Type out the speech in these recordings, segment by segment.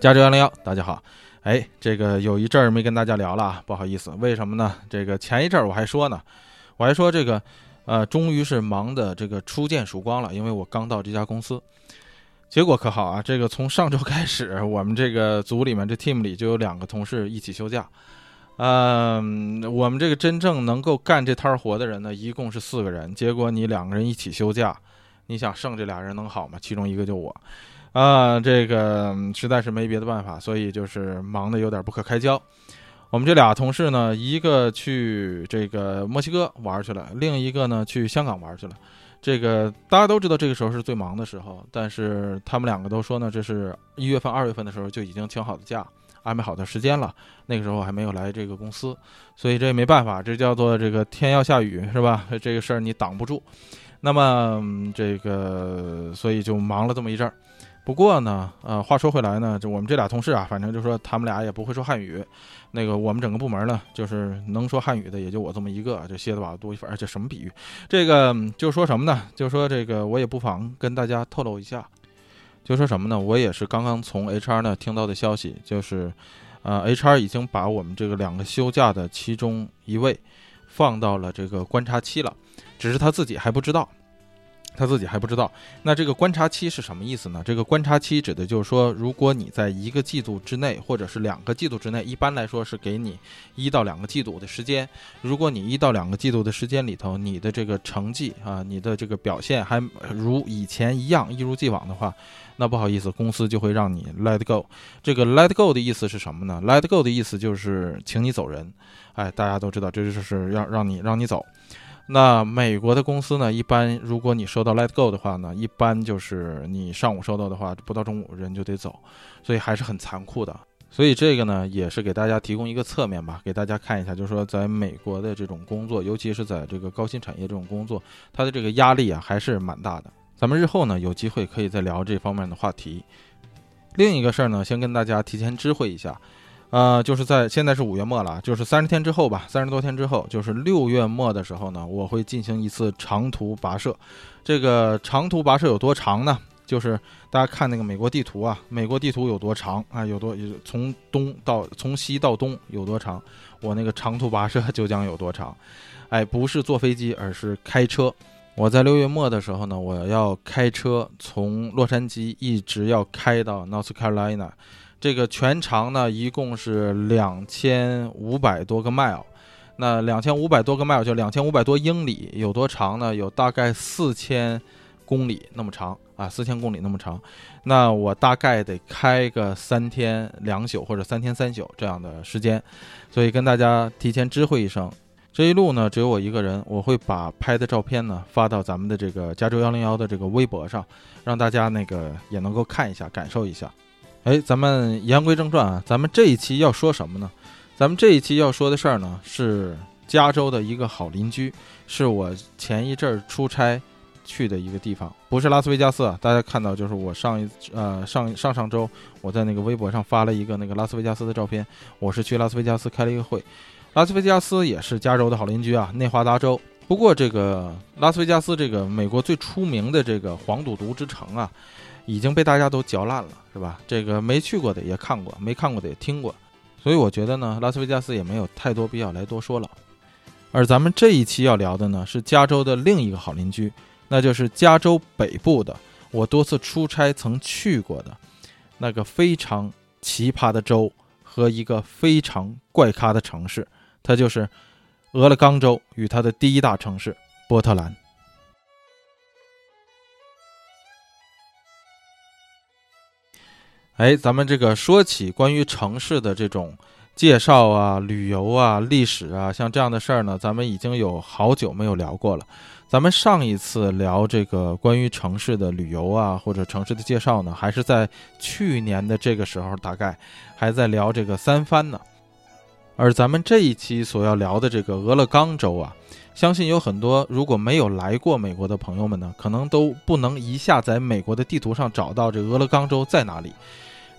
加州幺零幺，大家好。哎，这个有一阵儿没跟大家聊了啊，不好意思，为什么呢？这个前一阵儿我还说呢，我还说这个，呃，终于是忙的这个初见曙光了，因为我刚到这家公司。结果可好啊，这个从上周开始，我们这个组里面这 team 里就有两个同事一起休假。嗯，我们这个真正能够干这摊活的人呢，一共是四个人，结果你两个人一起休假，你想剩这俩人能好吗？其中一个就我。啊，这个实在是没别的办法，所以就是忙得有点不可开交。我们这俩同事呢，一个去这个墨西哥玩去了，另一个呢去香港玩去了。这个大家都知道，这个时候是最忙的时候，但是他们两个都说呢，这是一月份、二月份的时候就已经请好的假，安排好的时间了。那个时候还没有来这个公司，所以这也没办法，这叫做这个天要下雨是吧？这个事儿你挡不住。那么这个，所以就忙了这么一阵儿。不过呢，呃，话说回来呢，就我们这俩同事啊，反正就说他们俩也不会说汉语。那个我们整个部门呢，就是能说汉语的也就我这么一个，就蝎子吧多一份。这什么比喻？这个就说什么呢？就说这个我也不妨跟大家透露一下，就说什么呢？我也是刚刚从 HR 呢听到的消息，就是，呃，HR 已经把我们这个两个休假的其中一位放到了这个观察期了，只是他自己还不知道。他自己还不知道，那这个观察期是什么意思呢？这个观察期指的就是说，如果你在一个季度之内，或者是两个季度之内，一般来说是给你一到两个季度的时间。如果你一到两个季度的时间里头，你的这个成绩啊，你的这个表现还如以前一样，一如既往的话，那不好意思，公司就会让你 let go。这个 let go 的意思是什么呢？let go 的意思就是请你走人。哎，大家都知道，这就是要让你让你走。那美国的公司呢？一般如果你收到 Let Go 的话呢，一般就是你上午收到的话，不到中午人就得走，所以还是很残酷的。所以这个呢，也是给大家提供一个侧面吧，给大家看一下，就是说在美国的这种工作，尤其是在这个高新产业这种工作，它的这个压力啊还是蛮大的。咱们日后呢有机会可以再聊这方面的话题。另一个事儿呢，先跟大家提前知会一下。呃，就是在现在是五月末了，就是三十天之后吧，三十多天之后，就是六月末的时候呢，我会进行一次长途跋涉。这个长途跋涉有多长呢？就是大家看那个美国地图啊，美国地图有多长啊？有多从东到从西到东有多长？我那个长途跋涉就将有多长？哎，不是坐飞机，而是开车。我在六月末的时候呢，我要开车从洛杉矶一直要开到 North Carolina。这个全长呢，一共是两千五百多个 mile，那两千五百多个 mile 就两千五百多英里，有多长呢？有大概四千公里那么长啊，四千公里那么长。那我大概得开个三天两宿或者三天三宿这样的时间，所以跟大家提前知会一声，这一路呢只有我一个人，我会把拍的照片呢发到咱们的这个加州幺零幺的这个微博上，让大家那个也能够看一下，感受一下。哎，咱们言归正传啊，咱们这一期要说什么呢？咱们这一期要说的事儿呢，是加州的一个好邻居，是我前一阵儿出差去的一个地方，不是拉斯维加斯啊。大家看到，就是我上一呃上上上周我在那个微博上发了一个那个拉斯维加斯的照片，我是去拉斯维加斯开了一个会。拉斯维加斯也是加州的好邻居啊，内华达州。不过这个拉斯维加斯这个美国最出名的这个黄赌毒之城啊。已经被大家都嚼烂了，是吧？这个没去过的也看过，没看过的也听过，所以我觉得呢，拉斯维加斯也没有太多必要来多说了。而咱们这一期要聊的呢，是加州的另一个好邻居，那就是加州北部的，我多次出差曾去过的那个非常奇葩的州和一个非常怪咖的城市，它就是俄勒冈州与它的第一大城市波特兰。哎，咱们这个说起关于城市的这种介绍啊、旅游啊、历史啊，像这样的事儿呢，咱们已经有好久没有聊过了。咱们上一次聊这个关于城市的旅游啊，或者城市的介绍呢，还是在去年的这个时候，大概还在聊这个三藩呢。而咱们这一期所要聊的这个俄勒冈州啊，相信有很多如果没有来过美国的朋友们呢，可能都不能一下在美国的地图上找到这俄勒冈州在哪里。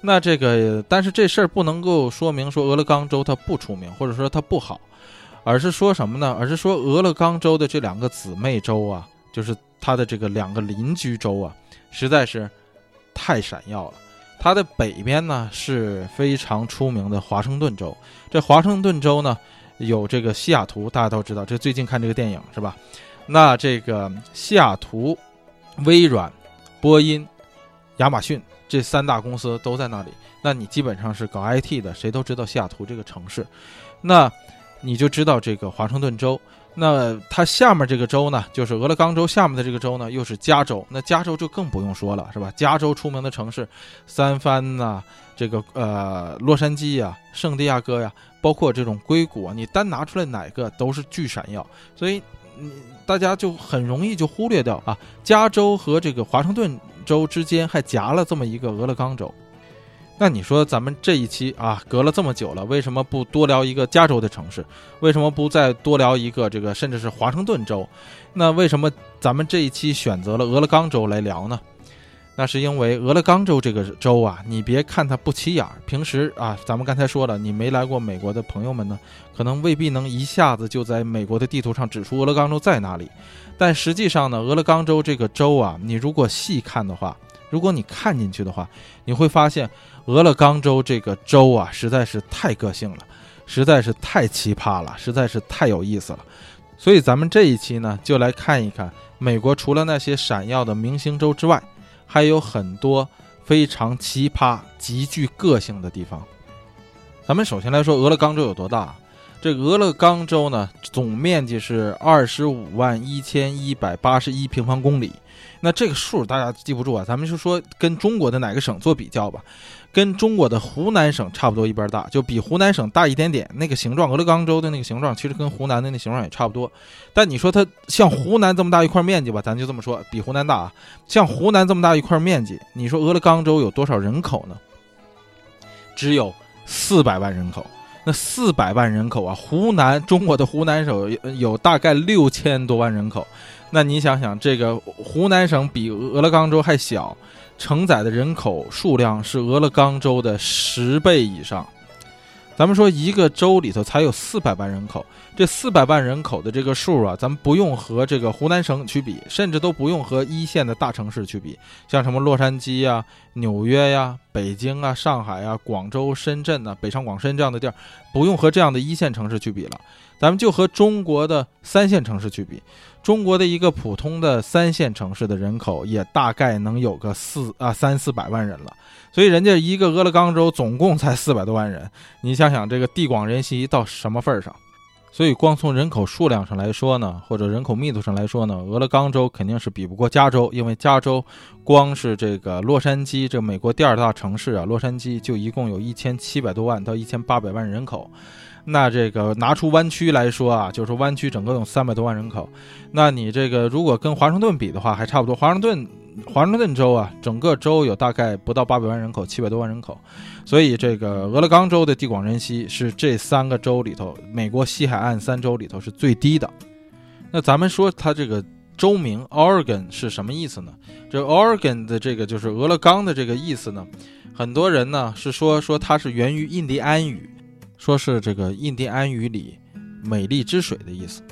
那这个，但是这事儿不能够说明说俄勒冈州它不出名，或者说它不好，而是说什么呢？而是说俄勒冈州的这两个姊妹州啊，就是它的这个两个邻居州啊，实在是太闪耀了。它的北边呢是非常出名的华盛顿州。这华盛顿州呢有这个西雅图，大家都知道，这最近看这个电影是吧？那这个西雅图，微软、波音、亚马逊这三大公司都在那里。那你基本上是搞 IT 的，谁都知道西雅图这个城市。那你就知道这个华盛顿州。那它下面这个州呢，就是俄勒冈州下面的这个州呢，又是加州。那加州就更不用说了，是吧？加州出名的城市，三藩呐，这个呃洛杉矶呀，圣地亚哥呀，包括这种硅谷啊，你单拿出来哪个都是巨闪耀。所以，大家就很容易就忽略掉啊，加州和这个华盛顿州之间还夹了这么一个俄勒冈州。那你说咱们这一期啊，隔了这么久了，为什么不多聊一个加州的城市？为什么不再多聊一个这个甚至是华盛顿州？那为什么咱们这一期选择了俄勒冈州来聊呢？那是因为俄勒冈州这个州啊，你别看它不起眼儿，平时啊，咱们刚才说了，你没来过美国的朋友们呢，可能未必能一下子就在美国的地图上指出俄勒冈州在哪里。但实际上呢，俄勒冈州这个州啊，你如果细看的话，如果你看进去的话，你会发现。俄勒冈州这个州啊，实在是太个性了，实在是太奇葩了，实在是太有意思了。所以咱们这一期呢，就来看一看美国除了那些闪耀的明星州之外，还有很多非常奇葩、极具个性的地方。咱们首先来说俄勒冈州有多大？这俄勒冈州呢，总面积是二十五万一千一百八十一平方公里。那这个数大家记不住啊，咱们就说跟中国的哪个省做比较吧。跟中国的湖南省差不多一边大，就比湖南省大一点点。那个形状，俄勒冈州的那个形状，其实跟湖南的那形状也差不多。但你说它像湖南这么大一块面积吧，咱就这么说，比湖南大啊。像湖南这么大一块面积，你说俄勒冈州有多少人口呢？只有四百万人口。那四百万人口啊，湖南中国的湖南省有大概六千多万人口。那你想想，这个湖南省比俄勒冈州还小。承载的人口数量是俄勒冈州的十倍以上。咱们说一个州里头才有四百万人口，这四百万人口的这个数啊，咱们不用和这个湖南省去比，甚至都不用和一线的大城市去比，像什么洛杉矶呀、纽约呀、北京啊、上海啊、广州、深圳呐、北上广深这样的地儿，不用和这样的一线城市去比了，咱们就和中国的三线城市去比。中国的一个普通的三线城市的人口也大概能有个四啊三四百万人了，所以人家一个俄勒冈州总共才四百多万人，你想想这个地广人稀到什么份儿上？所以光从人口数量上来说呢，或者人口密度上来说呢，俄勒冈州肯定是比不过加州，因为加州光是这个洛杉矶这美国第二大城市啊，洛杉矶就一共有一千七百多万到一千八百万人口。那这个拿出湾区来说啊，就是说湾区整个有三百多万人口，那你这个如果跟华盛顿比的话，还差不多。华盛顿，华盛顿州啊，整个州有大概不到八百万人口，七百多万人口，所以这个俄勒冈州的地广人稀是这三个州里头，美国西海岸三州里头是最低的。那咱们说它这个州名 Oregon 是什么意思呢？这 Oregon 的这个就是俄勒冈的这个意思呢，很多人呢是说说它是源于印第安语。说是这个印第安语里“美丽之水”的意思，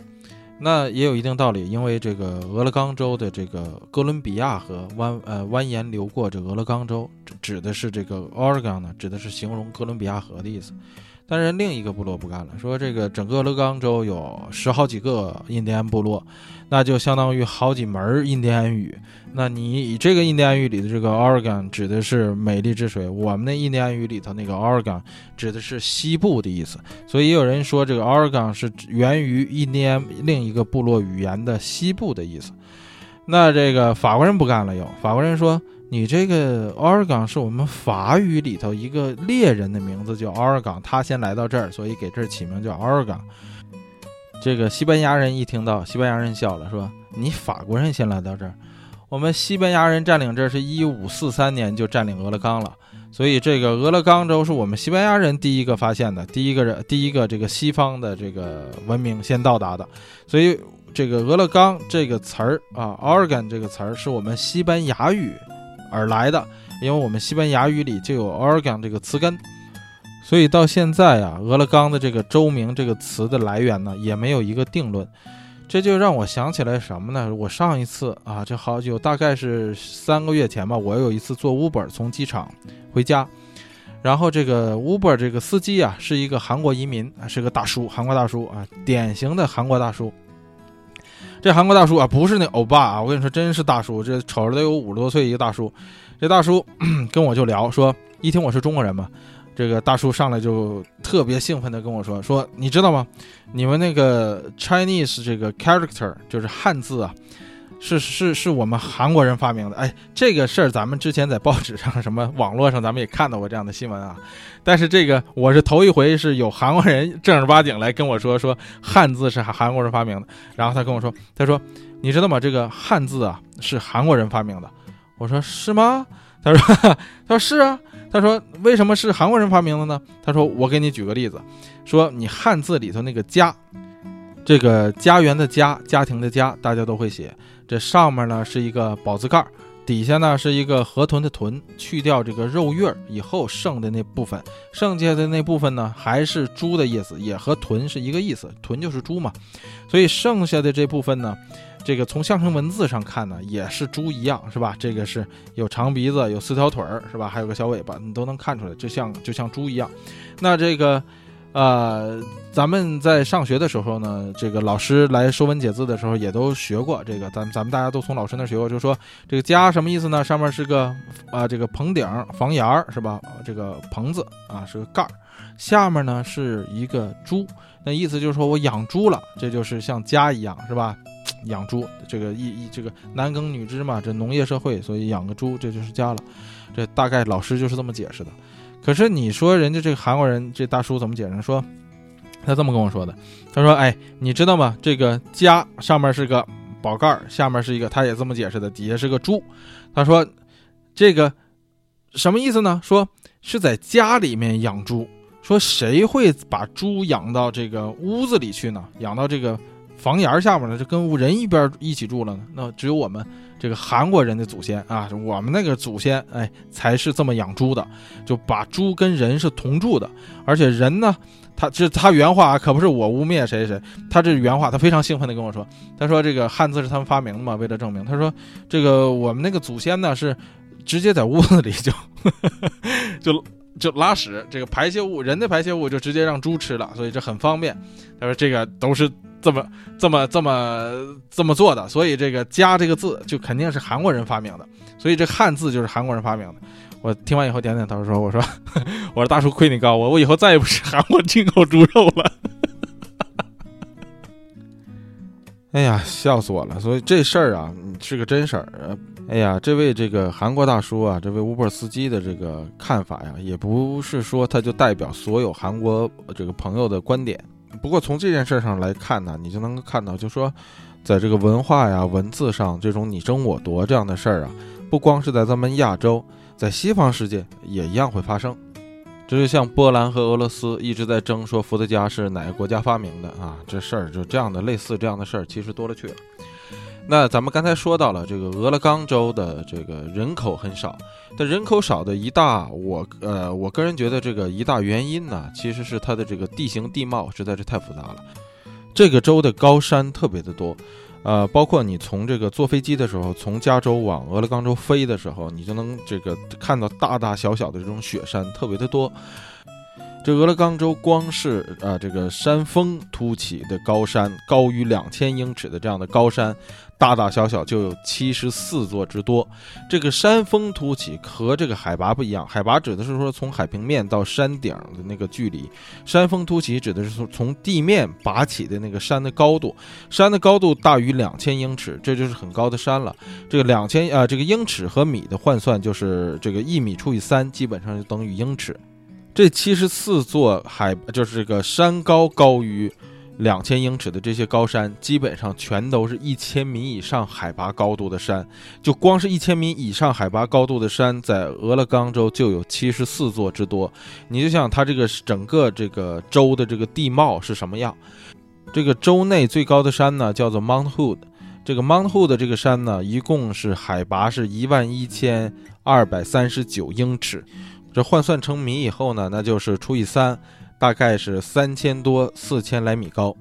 那也有一定道理，因为这个俄勒冈州的这个哥伦比亚河蜿呃蜿蜒流过这俄勒冈州，指的是这个 Oregon 呢，指的是形容哥伦比亚河的意思。但是另一个部落不干了，说这个整个俄勒冈州有十好几个印第安部落，那就相当于好几门印第安语。那你以这个印第安语里的这个 Oregon 指的是美丽之水，我们的印第安语里头那个 Oregon 指的是西部的意思。所以也有人说这个 Oregon 是源于印第安另一个部落语言的西部的意思。那这个法国人不干了，又法国人说。你这个 Oregon 是我们法语里头一个猎人的名字，叫 Oregon，他先来到这儿，所以给这儿起名叫 Oregon。这个西班牙人一听到，西班牙人笑了，说：“你法国人先来到这儿，我们西班牙人占领这儿是一五四三年就占领俄勒冈了，所以这个俄勒冈州是我们西班牙人第一个发现的，第一个人，第一个这个西方的这个文明先到达的，所以这个俄勒冈这个词儿啊，Oregon 这个词儿是我们西班牙语。”而来的，因为我们西班牙语里就有 Oregon 这个词根，所以到现在啊，俄勒冈的这个州名这个词的来源呢，也没有一个定论。这就让我想起来什么呢？我上一次啊，这好久，大概是三个月前吧，我有一次坐 Uber 从机场回家，然后这个 Uber 这个司机啊，是一个韩国移民，是个大叔，韩国大叔啊，典型的韩国大叔。这韩国大叔啊，不是那欧巴啊，我跟你说，真是大叔，这瞅着得有五十多岁一个大叔。这大叔 跟我就聊说，一听我是中国人嘛。这个大叔上来就特别兴奋的跟我说：“说你知道吗？你们那个 Chinese 这个 character 就是汉字啊，是是是我们韩国人发明的。哎，这个事儿咱们之前在报纸上、什么网络上，咱们也看到过这样的新闻啊。但是这个我是头一回是有韩国人正儿八经来跟我说，说汉字是韩韩国人发明的。然后他跟我说，他说你知道吗？这个汉字啊是韩国人发明的。我说是吗？他说 他说是啊。”他说：“为什么是韩国人发明的呢？”他说：“我给你举个例子，说你汉字里头那个‘家’，这个家园的‘家’，家庭的‘家’，大家都会写。这上面呢是一个宝字盖，底下呢是一个河豚的‘豚’，去掉这个肉月以后剩的那部分，剩下的那部分呢还是猪的意思，也和‘豚’是一个意思，‘豚’就是猪嘛。所以剩下的这部分呢。”这个从象声文字上看呢，也是猪一样，是吧？这个是有长鼻子，有四条腿儿，是吧？还有个小尾巴，你都能看出来，就像就像猪一样。那这个，呃，咱们在上学的时候呢，这个老师来说文解字的时候，也都学过这个。咱咱们大家都从老师那学过，就说这个“家”什么意思呢？上面是个啊，这个棚顶、房檐儿，是吧？这个棚子啊，是个盖儿，下面呢是一个猪，那意思就是说我养猪了，这就是像家一样，是吧？养猪，这个一一这个男耕女织嘛，这农业社会，所以养个猪这就是家了。这大概老师就是这么解释的。可是你说人家这个韩国人这大叔怎么解释？说他这么跟我说的，他说：“哎，你知道吗？这个家上面是个宝盖，下面是一个，他也这么解释的，底下是个猪。他说这个什么意思呢？说是在家里面养猪。说谁会把猪养到这个屋子里去呢？养到这个。”房檐下面呢，就跟人一边一起住了呢。那只有我们这个韩国人的祖先啊，我们那个祖先哎，才是这么养猪的，就把猪跟人是同住的。而且人呢，他这他原话可不是我污蔑谁谁，他这原话，他非常兴奋的跟我说，他说这个汉字是他们发明的嘛，为了证明，他说这个我们那个祖先呢是直接在屋子里就 就就拉屎，这个排泄物，人的排泄物就直接让猪吃了，所以这很方便。他说这个都是。这么这么这么这么做的，所以这个“家”这个字就肯定是韩国人发明的，所以这汉字就是韩国人发明的。我听完以后点点头说：“我说 我说大叔亏你高，我我以后再也不吃韩国进口猪肉了。”哎呀，笑死我了！所以这事儿啊是个真事儿。哎呀，这位这个韩国大叔啊，这位 Uber 司机的这个看法呀，也不是说他就代表所有韩国这个朋友的观点。不过从这件事上来看呢，你就能够看到，就说，在这个文化呀、文字上这种你争我夺这样的事儿啊，不光是在咱们亚洲，在西方世界也一样会发生。这就像波兰和俄罗斯一直在争说伏特加是哪个国家发明的啊，这事儿就这样的类似这样的事儿其实多了去了。那咱们刚才说到了这个俄勒冈州的这个人口很少，但人口少的一大我呃我个人觉得这个一大原因呢，其实是它的这个地形地貌实在是太复杂了。这个州的高山特别的多，呃，包括你从这个坐飞机的时候，从加州往俄勒冈州飞的时候，你就能这个看到大大小小的这种雪山特别的多。这俄勒冈州光是啊这个山峰突起的高山，高于两千英尺的这样的高山。大大小小就有七十四座之多。这个山峰突起和这个海拔不一样，海拔指的是说从海平面到山顶的那个距离，山峰突起指的是从从地面拔起的那个山的高度。山的高度大于两千英尺，这就是很高的山了。这个两千啊，这个英尺和米的换算就是这个一米除以三，基本上就等于英尺。这七十四座海就是这个山高高于。两千英尺的这些高山，基本上全都是一千米以上海拔高度的山。就光是一千米以上海拔高度的山，在俄勒冈州就有七十四座之多。你就想它这个整个这个州的这个地貌是什么样？这个州内最高的山呢，叫做 Mount Hood。这个 Mount Hood 这个山呢，一共是海拔是一万一千二百三十九英尺。这换算成米以后呢，那就是除以三。大概是三千多四千来米高，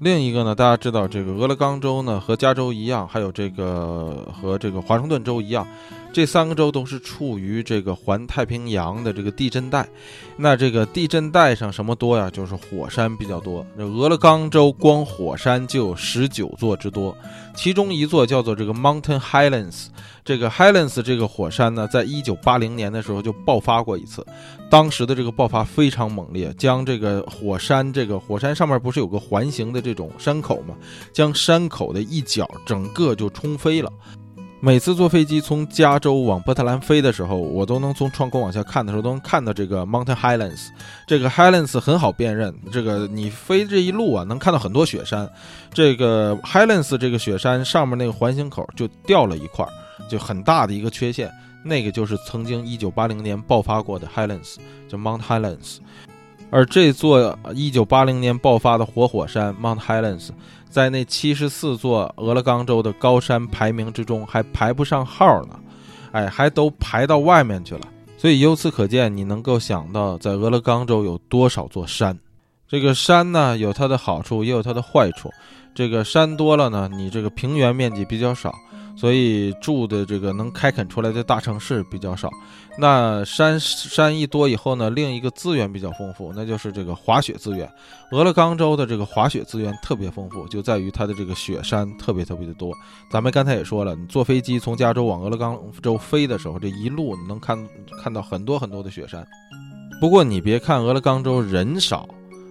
另一个呢，大家知道这个俄勒冈州呢和加州一样，还有这个和这个华盛顿州一样，这三个州都是处于这个环太平洋的这个地震带。那这个地震带上什么多呀？就是火山比较多。这俄勒冈州光火山就有十九座之多，其中一座叫做这个 Mountain Highlands。这个 Highlands 这个火山呢，在一九八零年的时候就爆发过一次，当时的这个爆发非常猛烈，将这个火山这个火山上面不是有个环形的这种山口吗？将山口的一角整个就冲飞了。每次坐飞机从加州往波特兰飞的时候，我都能从窗口往下看的时候，都能看到这个 Mountain Highlands。这个 Highlands 很好辨认，这个你飞这一路啊，能看到很多雪山。这个 Highlands 这个雪山上面那个环形口就掉了一块。就很大的一个缺陷，那个就是曾经一九八零年爆发过的 Highlands，叫 Mount Highlands。而这座一九八零年爆发的活火山 Mount Highlands，在那七十四座俄勒冈州的高山排名之中还排不上号呢，哎，还都排到外面去了。所以由此可见，你能够想到在俄勒冈州有多少座山。这个山呢，有它的好处，也有它的坏处。这个山多了呢，你这个平原面积比较少。所以住的这个能开垦出来的大城市比较少，那山山一多以后呢，另一个资源比较丰富，那就是这个滑雪资源。俄勒冈州的这个滑雪资源特别丰富，就在于它的这个雪山特别特别的多。咱们刚才也说了，你坐飞机从加州往俄勒冈州飞的时候，这一路你能看看到很多很多的雪山。不过你别看俄勒冈州人少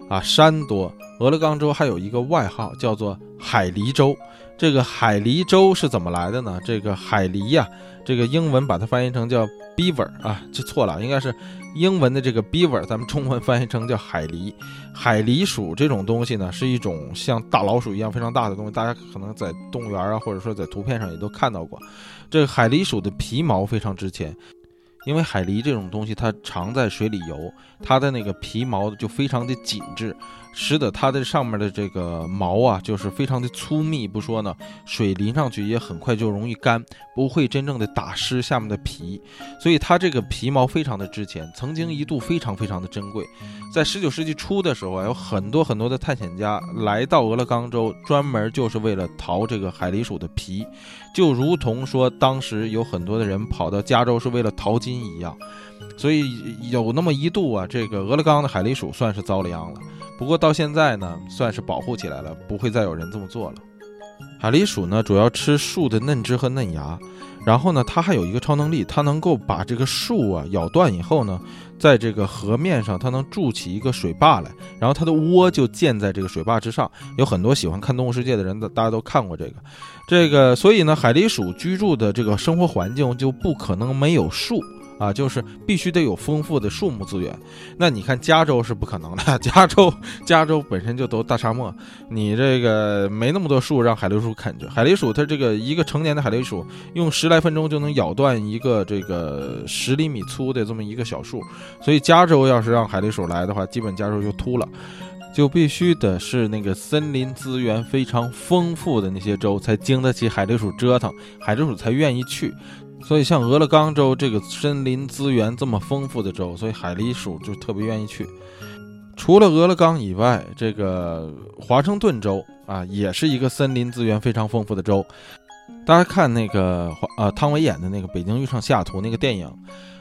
啊，山多。俄勒冈州还有一个外号叫做海狸州。这个海狸粥是怎么来的呢？这个海狸呀，这个英文把它翻译成叫 beaver 啊，这错了，应该是英文的这个 beaver，咱们中文翻译成叫海狸。海狸鼠这种东西呢，是一种像大老鼠一样非常大的东西，大家可能在动物园啊，或者说在图片上也都看到过。这个海狸鼠的皮毛非常值钱，因为海狸这种东西它常在水里游，它的那个皮毛就非常的紧致。使得它的上面的这个毛啊，就是非常的粗密，不说呢，水淋上去也很快就容易干，不会真正的打湿下面的皮，所以它这个皮毛非常的值钱，曾经一度非常非常的珍贵。在十九世纪初的时候啊，有很多很多的探险家来到俄勒冈州，专门就是为了淘这个海狸鼠的皮，就如同说当时有很多的人跑到加州是为了淘金一样。所以有那么一度啊，这个俄勒冈的海狸鼠算是遭了殃了。不过到现在呢，算是保护起来了，不会再有人这么做了。海狸鼠呢，主要吃树的嫩枝和嫩芽，然后呢，它还有一个超能力，它能够把这个树啊咬断以后呢，在这个河面上，它能筑起一个水坝来，然后它的窝就建在这个水坝之上。有很多喜欢看《动物世界》的人，大家都看过这个，这个，所以呢，海狸鼠居住的这个生活环境就不可能没有树。啊，就是必须得有丰富的树木资源。那你看加州是不可能的，加州加州本身就都大沙漠，你这个没那么多树让海狸鼠啃去。海狸鼠它这个一个成年的海狸鼠用十来分钟就能咬断一个这个十厘米粗的这么一个小树，所以加州要是让海狸鼠来的话，基本加州就秃了。就必须得是那个森林资源非常丰富的那些州才经得起海狸鼠折腾，海狸鼠才愿意去。所以，像俄勒冈州这个森林资源这么丰富的州，所以海狸鼠就特别愿意去。除了俄勒冈以外，这个华盛顿州啊，也是一个森林资源非常丰富的州。大家看那个华呃汤唯演的那个《北京遇上西雅图》那个电影，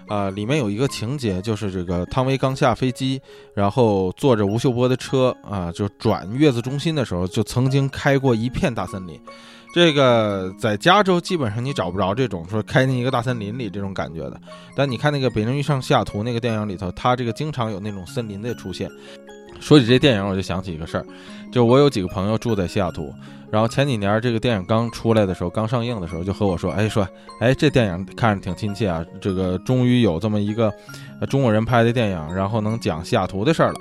啊，里面有一个情节，就是这个汤唯刚下飞机，然后坐着吴秀波的车啊，就转月子中心的时候，就曾经开过一片大森林。这个在加州基本上你找不着这种说开进一个大森林里这种感觉的，但你看那个《北京遇上西雅图》那个电影里头，它这个经常有那种森林的出现。说起这电影，我就想起一个事儿，就我有几个朋友住在西雅图，然后前几年这个电影刚出来的时候，刚上映的时候，就和我说，哎，说，哎，这电影看着挺亲切啊，这个终于有这么一个中国人拍的电影，然后能讲西雅图的事儿了。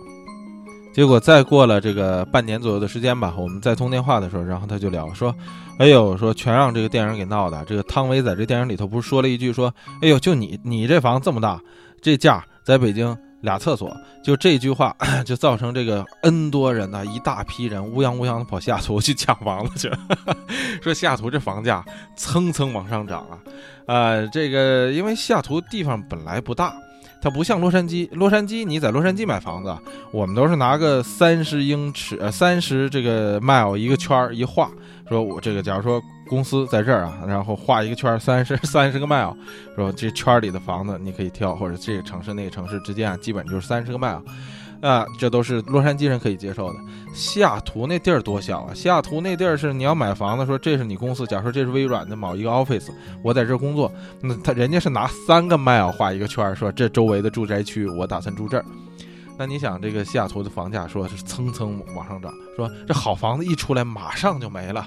结果再过了这个半年左右的时间吧，我们再通电话的时候，然后他就聊说：“哎呦，说全让这个电影给闹的。这个汤唯在这电影里头不是说了一句说：‘哎呦，就你你这房这么大，这价在北京俩厕所。’就这句话 就造成这个 N 多人呢，一大批人乌泱乌泱的跑西雅图去抢房子去了。说西雅图这房价蹭蹭往上涨啊！呃，这个因为西雅图地方本来不大。”它不像洛杉矶，洛杉矶你在洛杉矶买房子，我们都是拿个三十英尺呃三十这个 mile 一个圈儿一画，说我这个假如说公司在这儿啊，然后画一个圈儿三十三十个 mile，说这圈里的房子你可以挑，或者这个城市那个城市之间啊，基本就是三十个 mile。啊，这都是洛杉矶人可以接受的。西雅图那地儿多小啊！西雅图那地儿是你要买房子，说这是你公司，假如说这是微软的某一个 office，我在这工作，那他人家是拿三个 mile 画一个圈，说这周围的住宅区我打算住这儿。那你想，这个西雅图的房价说是蹭蹭往上涨，说这好房子一出来马上就没了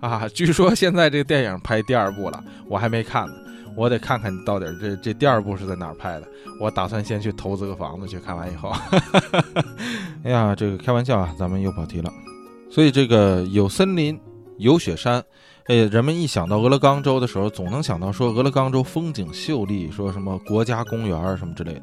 啊！据说现在这个电影拍第二部了，我还没看呢。我得看看到底这这第二部是在哪儿拍的。我打算先去投资个房子去，看完以后。哎呀，这个开玩笑啊，咱们又跑题了。所以这个有森林，有雪山，哎，人们一想到俄勒冈州的时候，总能想到说俄勒冈州风景秀丽，说什么国家公园什么之类的。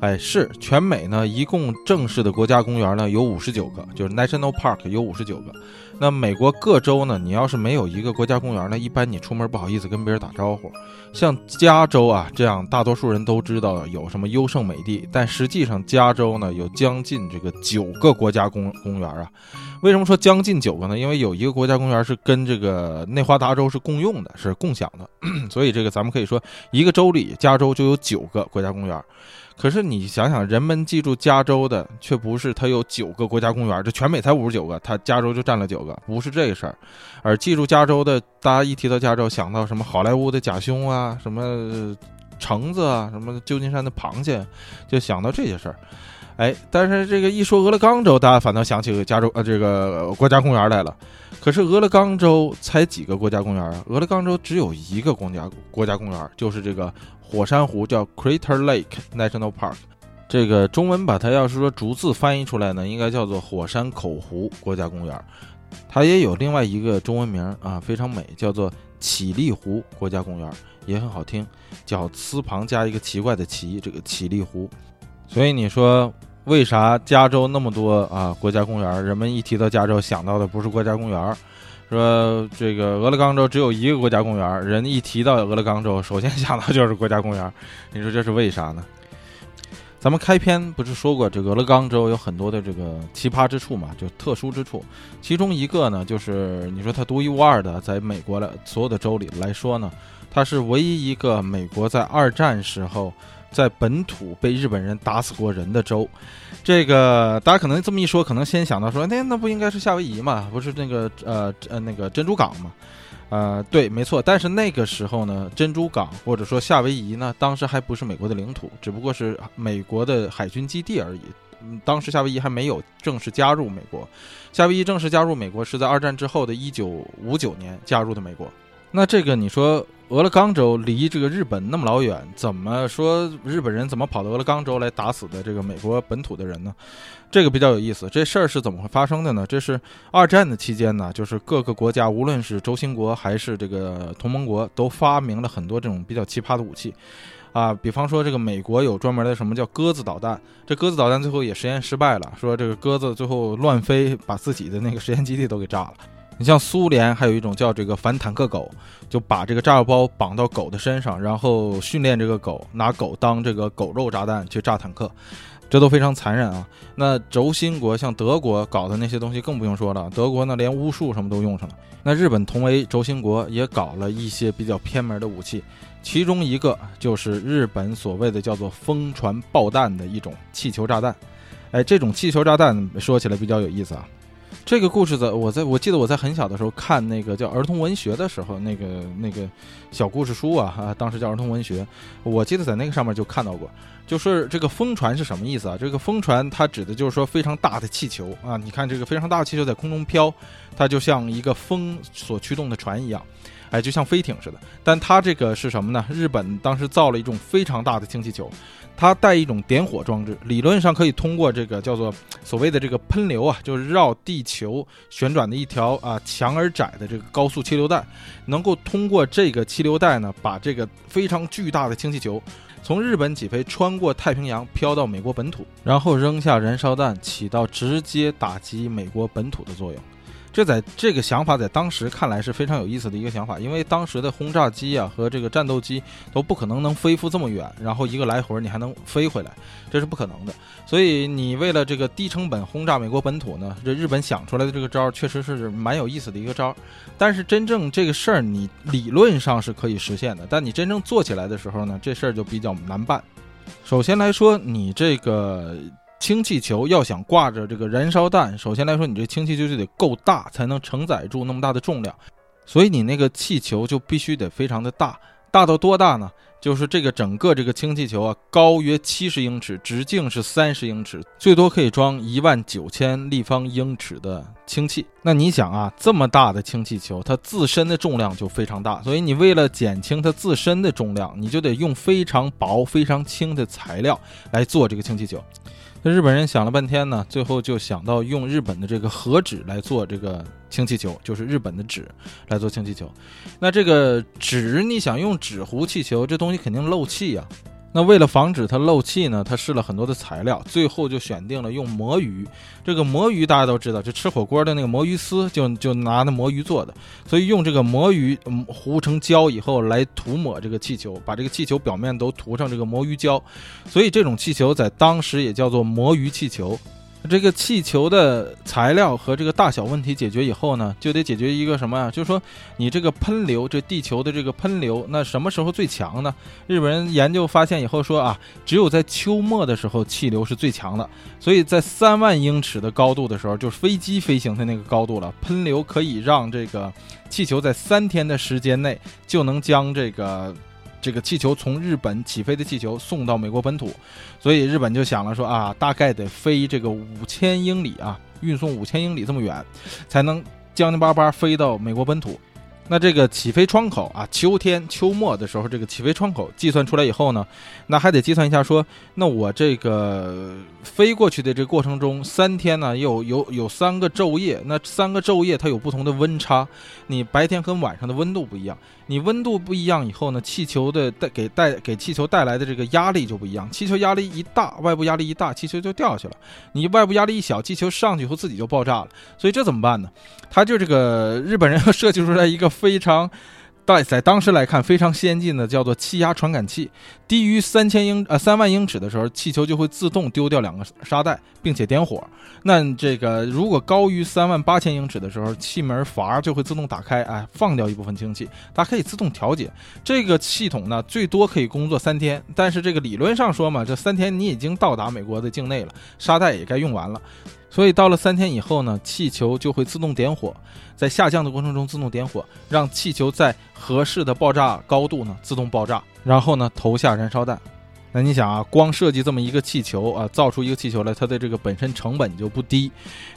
哎，是全美呢，一共正式的国家公园呢有五十九个，就是 national park 有五十九个。那美国各州呢，你要是没有一个国家公园呢，一般你出门不好意思跟别人打招呼。像加州啊这样，大多数人都知道有什么优胜美地，但实际上加州呢有将近这个九个国家公公园啊。为什么说将近九个呢？因为有一个国家公园是跟这个内华达州是共用的，是共享的，所以这个咱们可以说一个州里加州就有九个国家公园。可是你想想，人们记住加州的，却不是它有九个国家公园，这全美才五十九个，它加州就占了九个，不是这个事儿。而记住加州的，大家一提到加州，想到什么好莱坞的假胸啊，什么橙子啊，什么旧金山的螃蟹，就想到这些事儿。哎，但是这个一说俄勒冈州，大家反倒想起加州呃这个国家公园来了。可是俄勒冈州才几个国家公园啊？俄勒冈州只有一个国家国家公园，就是这个。火山湖叫 Crater Lake National Park，这个中文把它要是说逐字翻译出来呢，应该叫做火山口湖国家公园。它也有另外一个中文名啊，非常美，叫做绮丽湖国家公园，也很好听，叫“旁加一个奇怪的“奇”，这个绮丽湖。所以你说为啥加州那么多啊国家公园？人们一提到加州想到的不是国家公园？说这个俄勒冈州只有一个国家公园，人一提到俄勒冈州，首先想到就是国家公园。你说这是为啥呢？咱们开篇不是说过，这个俄勒冈州有很多的这个奇葩之处嘛，就特殊之处。其中一个呢，就是你说它独一无二的，在美国的所有的州里来说呢，它是唯一一个美国在二战时候。在本土被日本人打死过人的州，这个大家可能这么一说，可能先想到说，那那不应该是夏威夷嘛？不是那个呃呃那个珍珠港嘛？呃，对，没错。但是那个时候呢，珍珠港或者说夏威夷呢，当时还不是美国的领土，只不过是美国的海军基地而已。当时夏威夷还没有正式加入美国，夏威夷正式加入美国是在二战之后的一九五九年加入的美国。那这个你说？俄勒冈州离这个日本那么老远，怎么说日本人怎么跑到俄勒冈州来打死的这个美国本土的人呢？这个比较有意思。这事儿是怎么会发生的呢？这是二战的期间呢，就是各个国家，无论是轴心国还是这个同盟国，都发明了很多这种比较奇葩的武器，啊，比方说这个美国有专门的什么叫鸽子导弹，这鸽子导弹最后也实验失败了，说这个鸽子最后乱飞，把自己的那个实验基地都给炸了。你像苏联还有一种叫这个反坦克狗，就把这个炸药包绑到狗的身上，然后训练这个狗，拿狗当这个狗肉炸弹去炸坦克，这都非常残忍啊。那轴心国像德国搞的那些东西更不用说了，德国呢连巫术什么都用上了。那日本同为轴心国也搞了一些比较偏门的武器，其中一个就是日本所谓的叫做风船爆弹的一种气球炸弹。哎，这种气球炸弹说起来比较有意思啊。这个故事在我在我记得我在很小的时候看那个叫儿童文学的时候，那个那个小故事书啊啊，当时叫儿童文学，我记得在那个上面就看到过，就是这个风船是什么意思啊？这个风船它指的就是说非常大的气球啊，你看这个非常大的气球在空中飘，它就像一个风所驱动的船一样。哎，就像飞艇似的，但它这个是什么呢？日本当时造了一种非常大的氢气球，它带一种点火装置，理论上可以通过这个叫做所谓的这个喷流啊，就是绕地球旋转的一条啊强而窄的这个高速气流带，能够通过这个气流带呢，把这个非常巨大的氢气球从日本起飞，穿过太平洋飘到美国本土，然后扔下燃烧弹，起到直接打击美国本土的作用。这在这个想法在当时看来是非常有意思的一个想法，因为当时的轰炸机啊和这个战斗机都不可能能飞赴这么远，然后一个来回你还能飞回来，这是不可能的。所以你为了这个低成本轰炸美国本土呢，这日本想出来的这个招确实是蛮有意思的一个招。但是真正这个事儿你理论上是可以实现的，但你真正做起来的时候呢，这事儿就比较难办。首先来说，你这个。氢气球要想挂着这个燃烧弹，首先来说，你这氢气球就得够大，才能承载住那么大的重量，所以你那个气球就必须得非常的大，大到多大呢？就是这个整个这个氢气球啊，高约七十英尺，直径是三十英尺，最多可以装一万九千立方英尺的氢气。那你想啊，这么大的氢气球，它自身的重量就非常大，所以你为了减轻它自身的重量，你就得用非常薄、非常轻的材料来做这个氢气球。那日本人想了半天呢，最后就想到用日本的这个和纸来做这个氢气球，就是日本的纸来做氢气球。那这个纸，你想用纸糊气球，这东西肯定漏气呀。那为了防止它漏气呢，他试了很多的材料，最后就选定了用魔芋。这个魔芋大家都知道，就吃火锅的那个魔芋丝，就就拿那魔芋做的。所以用这个魔芋糊成胶以后来涂抹这个气球，把这个气球表面都涂上这个魔芋胶。所以这种气球在当时也叫做魔芋气球。这个气球的材料和这个大小问题解决以后呢，就得解决一个什么呀？就是说你这个喷流，这地球的这个喷流，那什么时候最强呢？日本人研究发现以后说啊，只有在秋末的时候气流是最强的。所以在三万英尺的高度的时候，就是飞机飞行的那个高度了，喷流可以让这个气球在三天的时间内就能将这个。这个气球从日本起飞的气球送到美国本土，所以日本就想了说啊，大概得飞这个五千英里啊，运送五千英里这么远，才能将将巴巴飞到美国本土。那这个起飞窗口啊，秋天秋末的时候，这个起飞窗口计算出来以后呢，那还得计算一下，说那我这个飞过去的这过程中，三天呢有有有三个昼夜，那三个昼夜它有不同的温差，你白天和晚上的温度不一样，你温度不一样以后呢，气球的带给带给气球带来的这个压力就不一样，气球压力一大，外部压力一大，气球就掉下去了；你外部压力一小，气球上去以后自己就爆炸了。所以这怎么办呢？他就这个日本人设计出来一个。非常，在在当时来看非常先进的叫做气压传感器，低于三千英呃三万英尺的时候，气球就会自动丢掉两个沙袋，并且点火。那这个如果高于三万八千英尺的时候，气门阀就会自动打开，哎，放掉一部分氢气，它可以自动调节。这个系统呢，最多可以工作三天，但是这个理论上说嘛，这三天你已经到达美国的境内了，沙袋也该用完了。所以到了三天以后呢，气球就会自动点火，在下降的过程中自动点火，让气球在合适的爆炸高度呢自动爆炸，然后呢投下燃烧弹。那你想啊，光设计这么一个气球啊，造出一个气球来，它的这个本身成本就不低。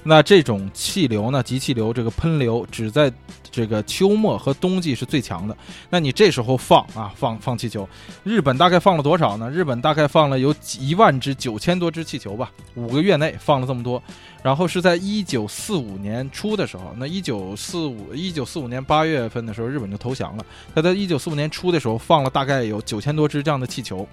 那这种气流呢，极气流这个喷流，只在这个秋末和冬季是最强的。那你这时候放啊，放放气球，日本大概放了多少呢？日本大概放了有一万只九千多只气球吧，五个月内放了这么多。然后是在一九四五年初的时候，那一九四五一九四五年八月份的时候，日本就投降了。他在一九四五年初的时候放了大概有九千多只这样的气球。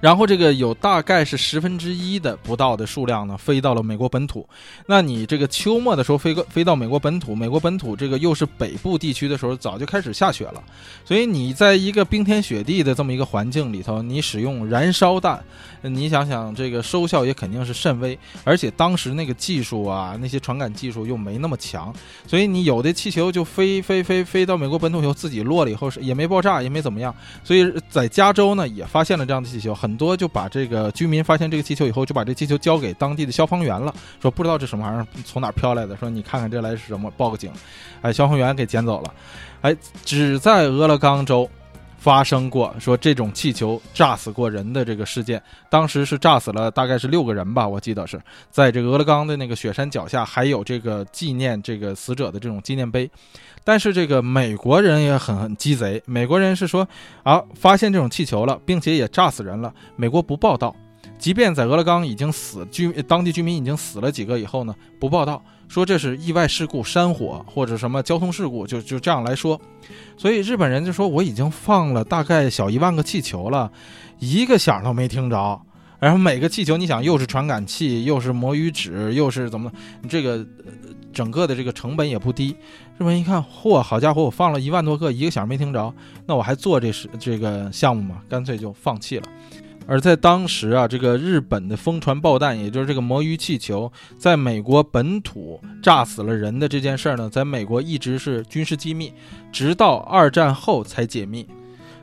然后这个有大概是十分之一的不到的数量呢，飞到了美国本土。那你这个秋末的时候飞过飞到美国本土，美国本土这个又是北部地区的时候，早就开始下雪了。所以你在一个冰天雪地的这么一个环境里头，你使用燃烧弹，你想想这个收效也肯定是甚微。而且当时那个技术啊，那些传感技术又没那么强，所以你有的气球就飞飞飞飞到美国本土以后，自己落了以后是也没爆炸，也没怎么样。所以在加州呢，也发现了这样的气球很。很多就把这个居民发现这个气球以后，就把这气球交给当地的消防员了，说不知道这什么玩意儿从哪飘来的，说你看看这来是什么，报个警。哎，消防员给捡走了。哎，只在俄勒冈州发生过说这种气球炸死过人的这个事件，当时是炸死了大概是六个人吧，我记得是在这个俄勒冈的那个雪山脚下，还有这个纪念这个死者的这种纪念碑。但是这个美国人也很鸡贼，美国人是说啊，发现这种气球了，并且也炸死人了，美国不报道，即便在俄勒冈已经死居当地居民已经死了几个以后呢，不报道，说这是意外事故、山火或者什么交通事故，就就这样来说，所以日本人就说我已经放了大概小一万个气球了，一个响都没听着。然后每个气球，你想又是传感器，又是魔芋纸，又是怎么，这个整个的这个成本也不低。日本一看，嚯，好家伙，我放了一万多个，一个响没听着，那我还做这是这个项目吗？干脆就放弃了。而在当时啊，这个日本的风船爆弹，也就是这个魔芋气球，在美国本土炸死了人的这件事儿呢，在美国一直是军事机密，直到二战后才解密。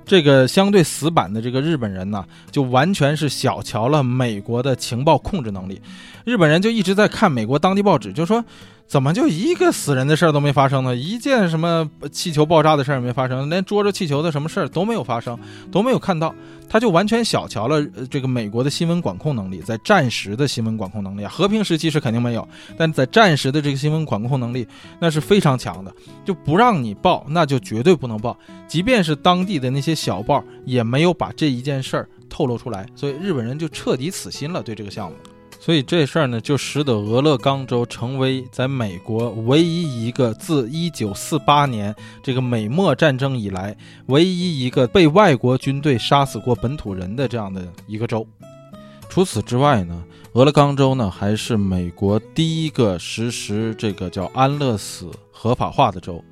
这个相对死板的这个日本人呢，就完全是小瞧了美国的情报控制能力。日本人就一直在看美国当地报纸，就说。怎么就一个死人的事儿都没发生呢？一件什么气球爆炸的事儿也没发生，连捉着气球的什么事儿都没有发生，都没有看到。他就完全小瞧了这个美国的新闻管控能力，在战时的新闻管控能力啊，和平时期是肯定没有，但在战时的这个新闻管控能力那是非常强的，就不让你报，那就绝对不能报。即便是当地的那些小报，也没有把这一件事儿透露出来，所以日本人就彻底死心了对这个项目。所以这事儿呢，就使得俄勒冈州成为在美国唯一一个自1948年这个美墨战争以来唯一一个被外国军队杀死过本土人的这样的一个州。除此之外呢，俄勒冈州呢还是美国第一个实施这个叫安乐死合法化的州。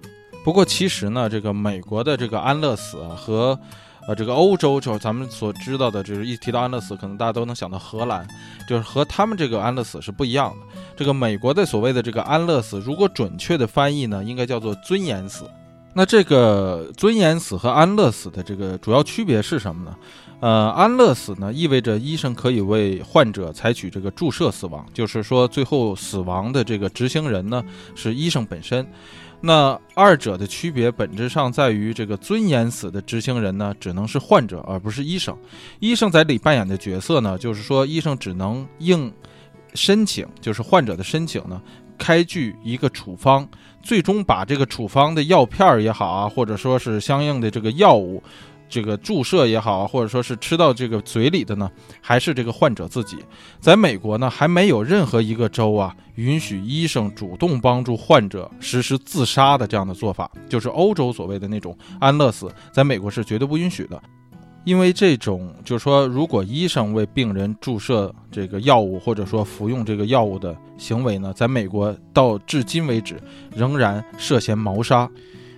不过其实呢，这个美国的这个安乐死和呃，这个欧洲就是咱们所知道的，就是一提到安乐死，可能大家都能想到荷兰，就是和他们这个安乐死是不一样的。这个美国的所谓的这个安乐死，如果准确的翻译呢，应该叫做尊严死。那这个尊严死和安乐死的这个主要区别是什么呢？呃，安乐死呢，意味着医生可以为患者采取这个注射死亡，就是说最后死亡的这个执行人呢是医生本身。那二者的区别本质上在于，这个尊严死的执行人呢，只能是患者，而不是医生。医生在里扮演的角色呢，就是说，医生只能应申请，就是患者的申请呢，开具一个处方，最终把这个处方的药片儿也好啊，或者说是相应的这个药物。这个注射也好，或者说是吃到这个嘴里的呢，还是这个患者自己？在美国呢，还没有任何一个州啊允许医生主动帮助患者实施自杀的这样的做法，就是欧洲所谓的那种安乐死，在美国是绝对不允许的。因为这种，就是说，如果医生为病人注射这个药物，或者说服用这个药物的行为呢，在美国到至今为止仍然涉嫌谋杀。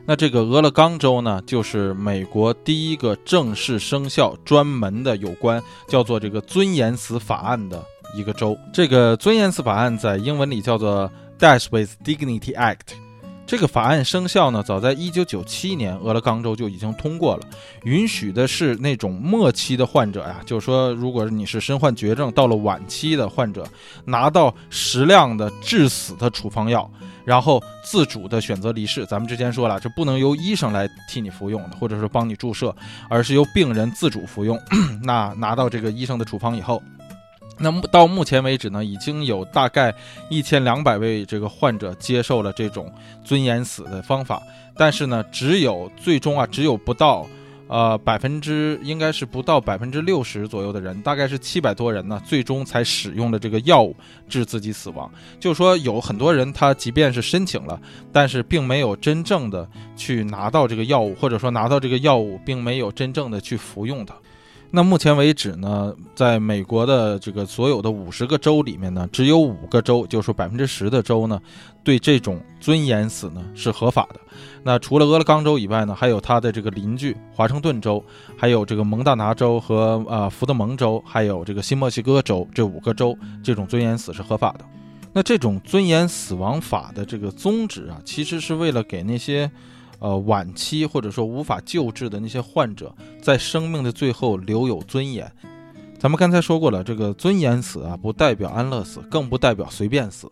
那这个俄勒冈州呢，就是美国第一个正式生效、专门的有关叫做这个尊严死法案的一个州。这个尊严死法案在英文里叫做 Death with Dignity Act。这个法案生效呢，早在一九九七年，俄勒冈州就已经通过了，允许的是那种末期的患者呀，就是说，如果你是身患绝症，到了晚期的患者，拿到适量的致死的处方药。然后自主的选择离世。咱们之前说了，这不能由医生来替你服用，或者说帮你注射，而是由病人自主服用。那拿到这个医生的处方以后，那么到目前为止呢，已经有大概一千两百位这个患者接受了这种尊严死的方法，但是呢，只有最终啊，只有不到。呃，百分之应该是不到百分之六十左右的人，大概是七百多人呢，最终才使用了这个药物致自己死亡。就是说，有很多人他即便是申请了，但是并没有真正的去拿到这个药物，或者说拿到这个药物并没有真正的去服用它。那目前为止呢，在美国的这个所有的五十个州里面呢，只有五个州，就是说百分之十的州呢，对这种尊严死呢是合法的。那除了俄勒冈州以外呢，还有它的这个邻居华盛顿州，还有这个蒙大拿州和呃福德蒙州，还有这个新墨西哥州这五个州，这种尊严死是合法的。那这种尊严死亡法的这个宗旨啊，其实是为了给那些。呃，晚期或者说无法救治的那些患者，在生命的最后留有尊严。咱们刚才说过了，这个尊严死啊，不代表安乐死，更不代表随便死。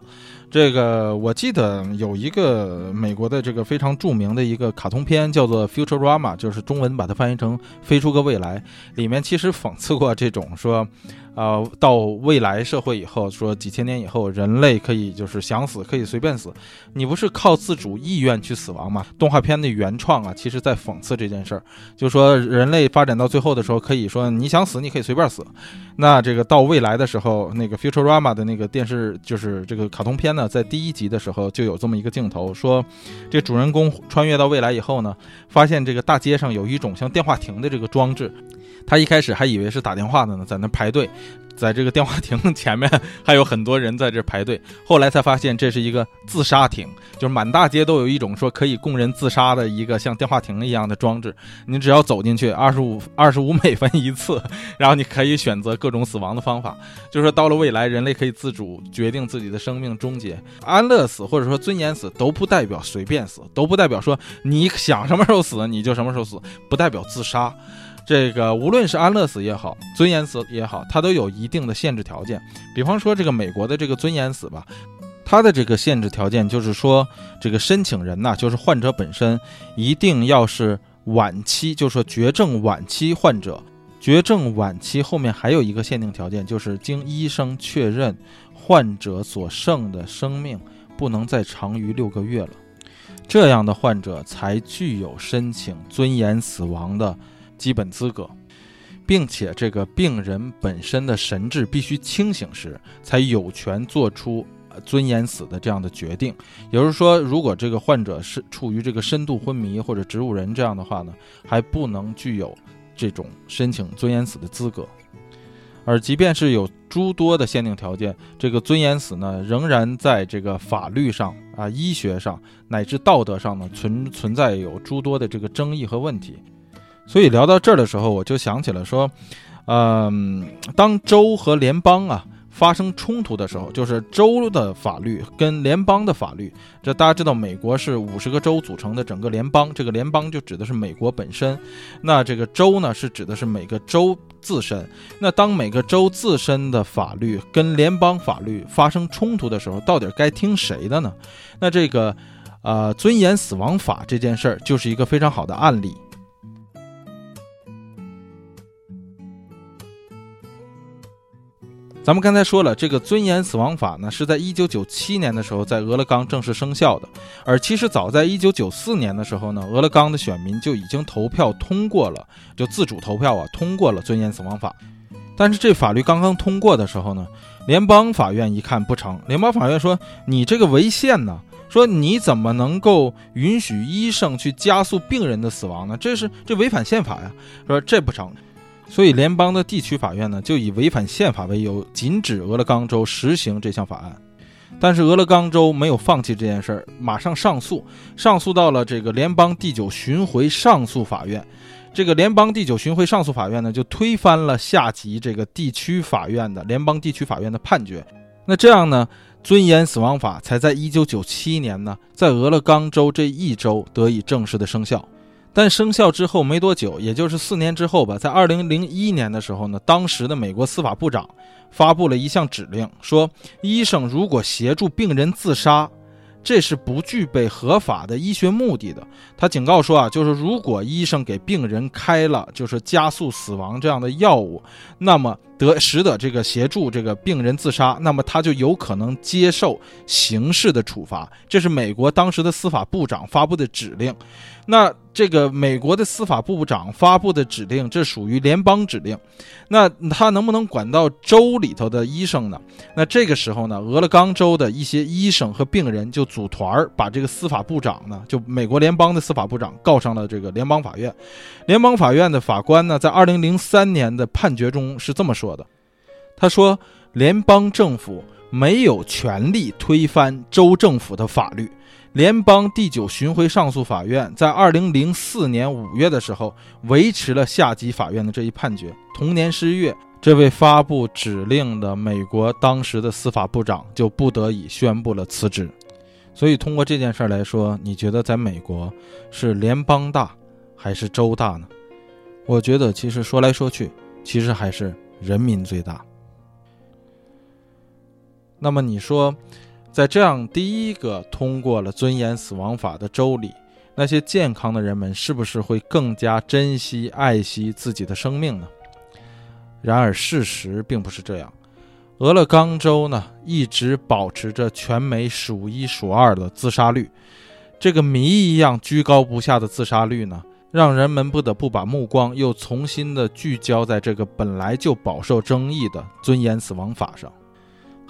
这个我记得有一个美国的这个非常著名的一个卡通片，叫做《Futurama》，就是中文把它翻译成《飞出个未来》，里面其实讽刺过这种说。呃，到未来社会以后，说几千年以后，人类可以就是想死可以随便死，你不是靠自主意愿去死亡吗？动画片的原创啊，其实在讽刺这件事儿，就说人类发展到最后的时候，可以说你想死你可以随便死。那这个到未来的时候，那个 Futurama 的那个电视就是这个卡通片呢，在第一集的时候就有这么一个镜头，说这主人公穿越到未来以后呢，发现这个大街上有一种像电话亭的这个装置。他一开始还以为是打电话的呢，在那排队，在这个电话亭前面还有很多人在这排队，后来才发现这是一个自杀亭，就是满大街都有一种说可以供人自杀的一个像电话亭一样的装置。你只要走进去，二十五二十五美分一次，然后你可以选择各种死亡的方法。就是说到了未来，人类可以自主决定自己的生命终结，安乐死或者说尊严死都不代表随便死，都不代表说你想什么时候死你就什么时候死，不代表自杀。这个无论是安乐死也好，尊严死也好，它都有一定的限制条件。比方说这个美国的这个尊严死吧，它的这个限制条件就是说，这个申请人呐，就是患者本身一定要是晚期，就是说绝症晚期患者。绝症晚期后面还有一个限定条件，就是经医生确认，患者所剩的生命不能再长于六个月了，这样的患者才具有申请尊严死亡的。基本资格，并且这个病人本身的神志必须清醒时，才有权做出尊严死的这样的决定。也就是说，如果这个患者是处于这个深度昏迷或者植物人这样的话呢，还不能具有这种申请尊严死的资格。而即便是有诸多的限定条件，这个尊严死呢，仍然在这个法律上啊、医学上乃至道德上呢，存存在有诸多的这个争议和问题。所以聊到这儿的时候，我就想起了说，嗯，当州和联邦啊发生冲突的时候，就是州的法律跟联邦的法律。这大家知道，美国是五十个州组成的整个联邦，这个联邦就指的是美国本身。那这个州呢，是指的是每个州自身。那当每个州自身的法律跟联邦法律发生冲突的时候，到底该听谁的呢？那这个，呃，尊严死亡法这件事儿就是一个非常好的案例。咱们刚才说了，这个尊严死亡法呢，是在一九九七年的时候在俄勒冈正式生效的。而其实早在一九九四年的时候呢，俄勒冈的选民就已经投票通过了，就自主投票啊，通过了尊严死亡法。但是这法律刚刚通过的时候呢，联邦法院一看不成，联邦法院说你这个违宪呢，说你怎么能够允许医生去加速病人的死亡呢？这是这违反宪法呀，说这不成。所以，联邦的地区法院呢，就以违反宪法为由，禁止俄勒冈州实行这项法案。但是，俄勒冈州没有放弃这件事儿，马上上诉，上诉到了这个联邦第九巡回上诉法院。这个联邦第九巡回上诉法院呢，就推翻了下级这个地区法院的联邦地区法院的判决。那这样呢，尊严死亡法才在一九九七年呢，在俄勒冈州这一州得以正式的生效。但生效之后没多久，也就是四年之后吧，在二零零一年的时候呢，当时的美国司法部长发布了一项指令，说医生如果协助病人自杀，这是不具备合法的医学目的的。他警告说啊，就是如果医生给病人开了就是加速死亡这样的药物，那么得使得这个协助这个病人自杀，那么他就有可能接受刑事的处罚。这是美国当时的司法部长发布的指令。那这个美国的司法部长发布的指令，这属于联邦指令，那他能不能管到州里头的医生呢？那这个时候呢，俄勒冈州的一些医生和病人就组团儿，把这个司法部长呢，就美国联邦的司法部长告上了这个联邦法院。联邦法院的法官呢，在二零零三年的判决中是这么说的：他说，联邦政府没有权利推翻州政府的法律。联邦第九巡回上诉法院在二零零四年五月的时候维持了下级法院的这一判决。同年十一月，这位发布指令的美国当时的司法部长就不得已宣布了辞职。所以，通过这件事来说，你觉得在美国是联邦大还是州大呢？我觉得，其实说来说去，其实还是人民最大。那么你说？在这样第一个通过了尊严死亡法的州里，那些健康的人们是不是会更加珍惜、爱惜自己的生命呢？然而事实并不是这样。俄勒冈州呢，一直保持着全美数一数二的自杀率。这个谜一样居高不下的自杀率呢，让人们不得不把目光又重新的聚焦在这个本来就饱受争议的尊严死亡法上。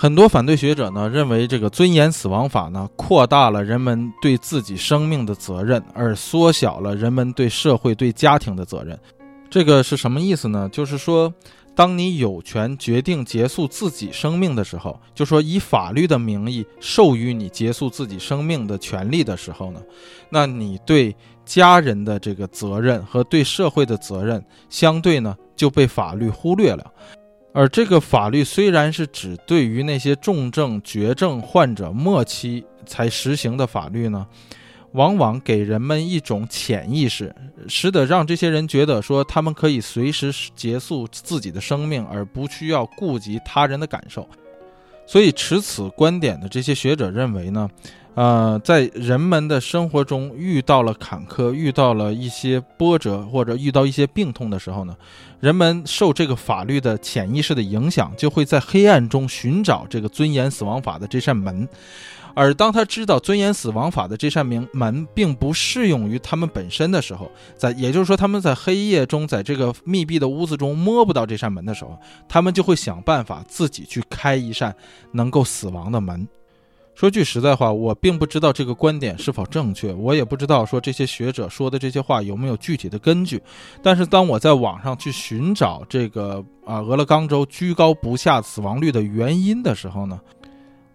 很多反对学者呢认为，这个尊严死亡法呢扩大了人们对自己生命的责任，而缩小了人们对社会、对家庭的责任。这个是什么意思呢？就是说，当你有权决定结束自己生命的时候，就说以法律的名义授予你结束自己生命的权利的时候呢，那你对家人的这个责任和对社会的责任相对呢就被法律忽略了。而这个法律虽然是只对于那些重症、绝症患者末期才实行的法律呢。往往给人们一种潜意识，使得让这些人觉得说他们可以随时结束自己的生命，而不需要顾及他人的感受。所以持此观点的这些学者认为呢，呃，在人们的生活中遇到了坎坷、遇到了一些波折或者遇到一些病痛的时候呢，人们受这个法律的潜意识的影响，就会在黑暗中寻找这个尊严死亡法的这扇门。而当他知道尊严死亡法的这扇门门并不适用于他们本身的时候，在也就是说他们在黑夜中，在这个密闭的屋子中摸不到这扇门的时候，他们就会想办法自己去开一扇能够死亡的门。说句实在话，我并不知道这个观点是否正确，我也不知道说这些学者说的这些话有没有具体的根据。但是当我在网上去寻找这个啊俄勒冈州居高不下死亡率的原因的时候呢？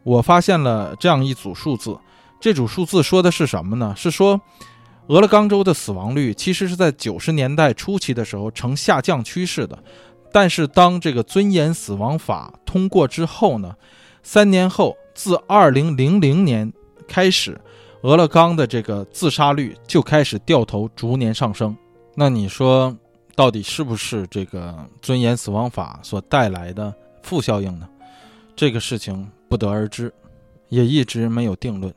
我发现了这样一组数字，这组数字说的是什么呢？是说，俄勒冈州的死亡率其实是在九十年代初期的时候呈下降趋势的，但是当这个尊严死亡法通过之后呢，三年后，自二零零零年开始，俄勒冈的这个自杀率就开始掉头逐年上升。那你说，到底是不是这个尊严死亡法所带来的负效应呢？这个事情。不得而知，也一直没有定论，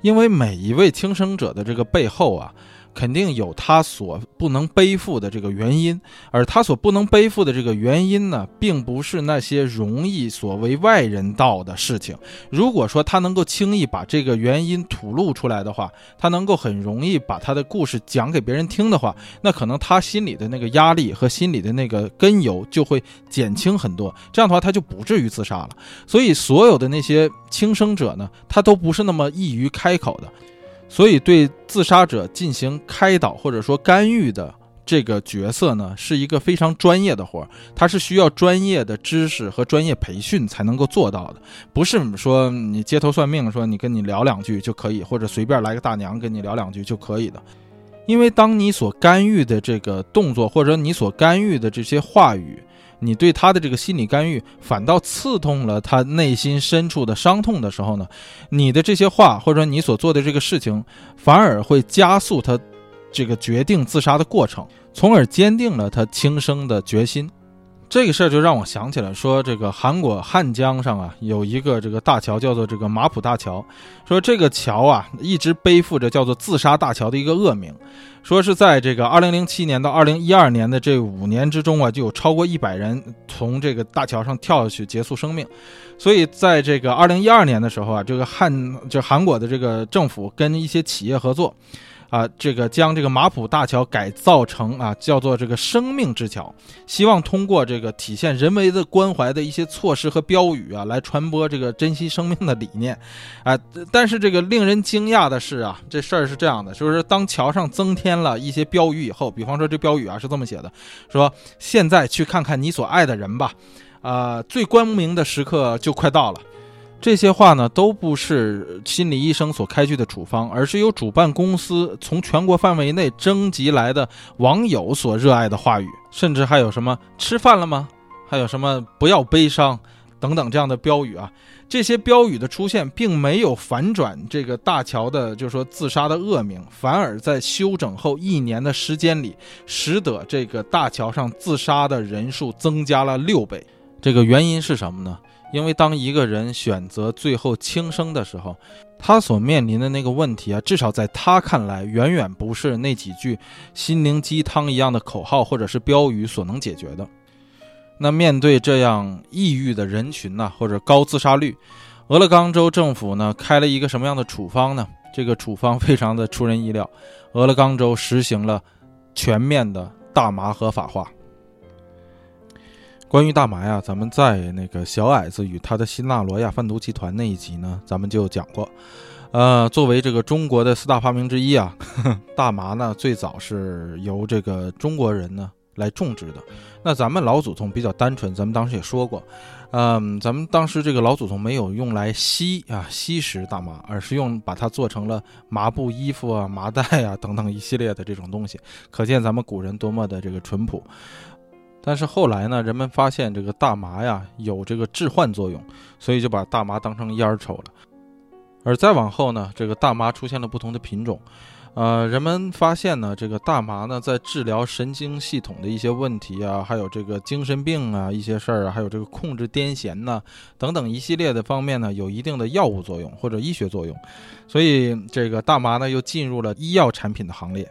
因为每一位轻生者的这个背后啊。肯定有他所不能背负的这个原因，而他所不能背负的这个原因呢，并不是那些容易所谓外人道的事情。如果说他能够轻易把这个原因吐露出来的话，他能够很容易把他的故事讲给别人听的话，那可能他心里的那个压力和心里的那个根由就会减轻很多。这样的话，他就不至于自杀了。所以，所有的那些轻生者呢，他都不是那么易于开口的。所以，对自杀者进行开导或者说干预的这个角色呢，是一个非常专业的活儿，它是需要专业的知识和专业培训才能够做到的，不是说你街头算命，说你跟你聊两句就可以，或者随便来个大娘跟你聊两句就可以的。因为当你所干预的这个动作，或者你所干预的这些话语，你对他的这个心理干预，反倒刺痛了他内心深处的伤痛的时候呢，你的这些话或者你所做的这个事情，反而会加速他这个决定自杀的过程，从而坚定了他轻生的决心。这个事儿就让我想起来，说这个韩国汉江上啊，有一个这个大桥叫做这个马浦大桥，说这个桥啊一直背负着叫做自杀大桥的一个恶名，说是在这个二零零七年到二零一二年的这五年之中啊，就有超过一百人从这个大桥上跳下去结束生命，所以在这个二零一二年的时候啊，这个汉就韩国的这个政府跟一些企业合作。啊，这个将这个马浦大桥改造成啊，叫做这个生命之桥，希望通过这个体现人为的关怀的一些措施和标语啊，来传播这个珍惜生命的理念，啊，但是这个令人惊讶的是啊，这事儿是这样的，就是当桥上增添了一些标语以后，比方说这标语啊是这么写的，说现在去看看你所爱的人吧，啊，最光明的时刻就快到了。这些话呢，都不是心理医生所开具的处方，而是由主办公司从全国范围内征集来的网友所热爱的话语，甚至还有什么“吃饭了吗”，还有什么“不要悲伤”等等这样的标语啊。这些标语的出现，并没有反转这个大桥的，就是说自杀的恶名，反而在修整后一年的时间里，使得这个大桥上自杀的人数增加了六倍。这个原因是什么呢？因为当一个人选择最后轻生的时候，他所面临的那个问题啊，至少在他看来，远远不是那几句心灵鸡汤一样的口号或者是标语所能解决的。那面对这样抑郁的人群呢，或者高自杀率，俄勒冈州政府呢开了一个什么样的处方呢？这个处方非常的出人意料，俄勒冈州实行了全面的大麻合法化。关于大麻呀，咱们在那个小矮子与他的新纳罗亚贩毒集团那一集呢，咱们就讲过。呃，作为这个中国的四大发明之一啊，大麻呢最早是由这个中国人呢来种植的。那咱们老祖宗比较单纯，咱们当时也说过，嗯，咱们当时这个老祖宗没有用来吸啊吸食大麻，而是用把它做成了麻布衣服啊、麻袋啊等等一系列的这种东西，可见咱们古人多么的这个淳朴。但是后来呢，人们发现这个大麻呀有这个致幻作用，所以就把大麻当成烟儿抽了。而再往后呢，这个大麻出现了不同的品种。呃，人们发现呢，这个大麻呢，在治疗神经系统的一些问题啊，还有这个精神病啊一些事儿啊，还有这个控制癫痫呐等等一系列的方面呢，有一定的药物作用或者医学作用，所以这个大麻呢又进入了医药产品的行列。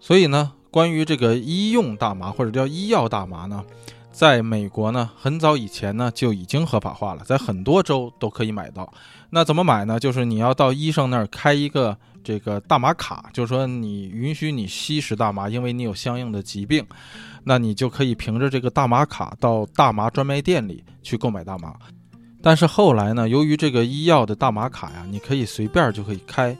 所以呢，关于这个医用大麻或者叫医药大麻呢，在美国呢，很早以前呢就已经合法化了，在很多州都可以买到。那怎么买呢？就是你要到医生那儿开一个。这个大麻卡，就是说你允许你吸食大麻，因为你有相应的疾病，那你就可以凭着这个大麻卡到大麻专卖店里去购买大麻。但是后来呢，由于这个医药的大麻卡呀，你可以随便就可以开，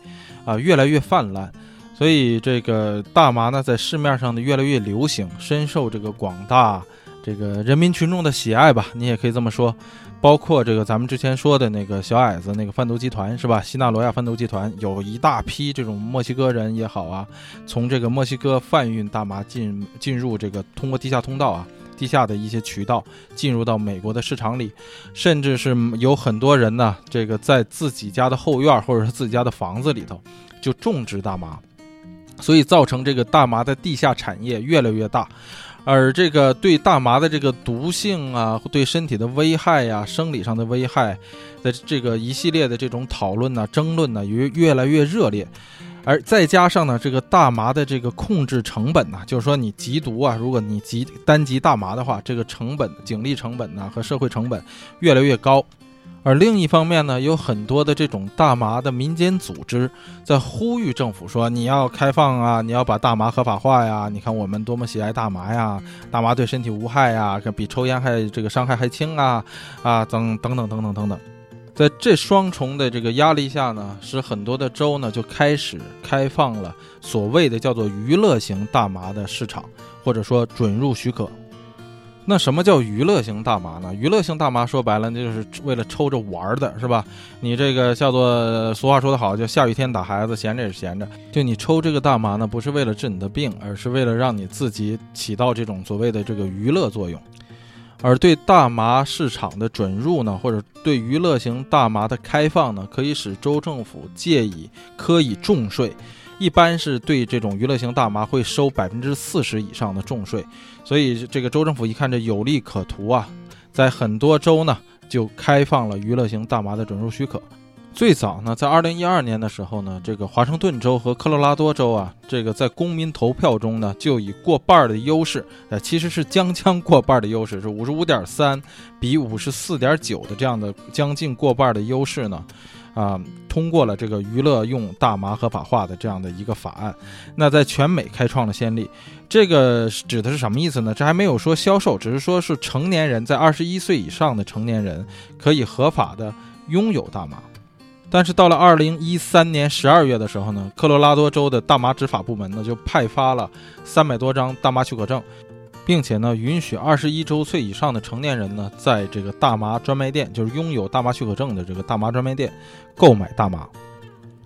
啊，越来越泛滥，所以这个大麻呢，在市面上呢越来越流行，深受这个广大这个人民群众的喜爱吧，你也可以这么说。包括这个咱们之前说的那个小矮子那个贩毒集团是吧？西纳罗亚贩毒集团有一大批这种墨西哥人也好啊，从这个墨西哥贩运大麻进进入这个通过地下通道啊，地下的一些渠道进入到美国的市场里，甚至是有很多人呢，这个在自己家的后院或者是自己家的房子里头就种植大麻，所以造成这个大麻的地下产业越来越大。而这个对大麻的这个毒性啊，对身体的危害呀，生理上的危害的这个一系列的这种讨论呢、争论呢，越越来越热烈。而再加上呢，这个大麻的这个控制成本呢，就是说你缉毒啊，如果你缉单缉大麻的话，这个成本、警力成本呢和社会成本越来越高。而另一方面呢，有很多的这种大麻的民间组织在呼吁政府说：“你要开放啊，你要把大麻合法化呀！你看我们多么喜爱大麻呀，大麻对身体无害呀，比抽烟还这个伤害还轻啊啊等等等等等等等。”在这双重的这个压力下呢，使很多的州呢就开始开放了所谓的叫做娱乐型大麻的市场，或者说准入许可。那什么叫娱乐型大麻呢？娱乐型大麻说白了，那就是为了抽着玩的，是吧？你这个叫做俗话说得好，叫下雨天打孩子，闲着也是闲着。就你抽这个大麻呢，不是为了治你的病，而是为了让你自己起到这种所谓的这个娱乐作用。而对大麻市场的准入呢，或者对娱乐型大麻的开放呢，可以使州政府借以科以重税。一般是对这种娱乐型大麻会收百分之四十以上的重税，所以这个州政府一看这有利可图啊，在很多州呢就开放了娱乐型大麻的准入许可。最早呢，在二零一二年的时候呢，这个华盛顿州和科罗拉多州啊，这个在公民投票中呢就以过半儿的优势，呃，其实是将将过半儿的优势，是五十五点三比五十四点九的这样的将近过半儿的优势呢。啊，通过了这个娱乐用大麻合法化的这样的一个法案，那在全美开创了先例。这个指的是什么意思呢？这还没有说销售，只是说是成年人在二十一岁以上的成年人可以合法的拥有大麻。但是到了二零一三年十二月的时候呢，科罗拉多州的大麻执法部门呢就派发了三百多张大麻许可证。并且呢，允许二十一周岁以上的成年人呢，在这个大麻专卖店，就是拥有大麻许可证的这个大麻专卖店，购买大麻。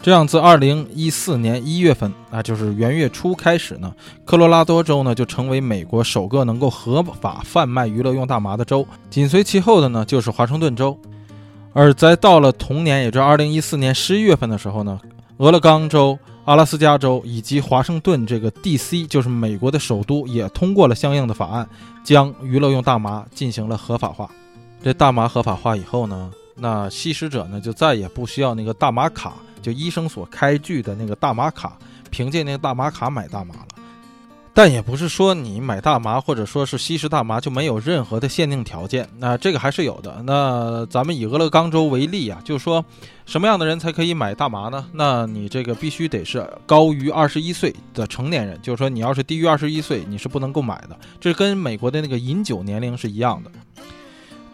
这样，自二零一四年一月份啊，就是元月初开始呢，科罗拉多州呢就成为美国首个能够合法贩卖娱乐用大麻的州。紧随其后的呢，就是华盛顿州。而在到了同年，也就是二零一四年十一月份的时候呢，俄勒冈州。阿拉斯加州以及华盛顿这个 D.C. 就是美国的首都，也通过了相应的法案，将娱乐用大麻进行了合法化。这大麻合法化以后呢，那吸食者呢就再也不需要那个大麻卡，就医生所开具的那个大麻卡，凭借那个大麻卡买大麻了。但也不是说你买大麻或者说是吸食大麻就没有任何的限定条件，那这个还是有的。那咱们以俄勒冈州为例啊，就是说什么样的人才可以买大麻呢？那你这个必须得是高于二十一岁的成年人，就是说你要是低于二十一岁，你是不能购买的。这跟美国的那个饮酒年龄是一样的。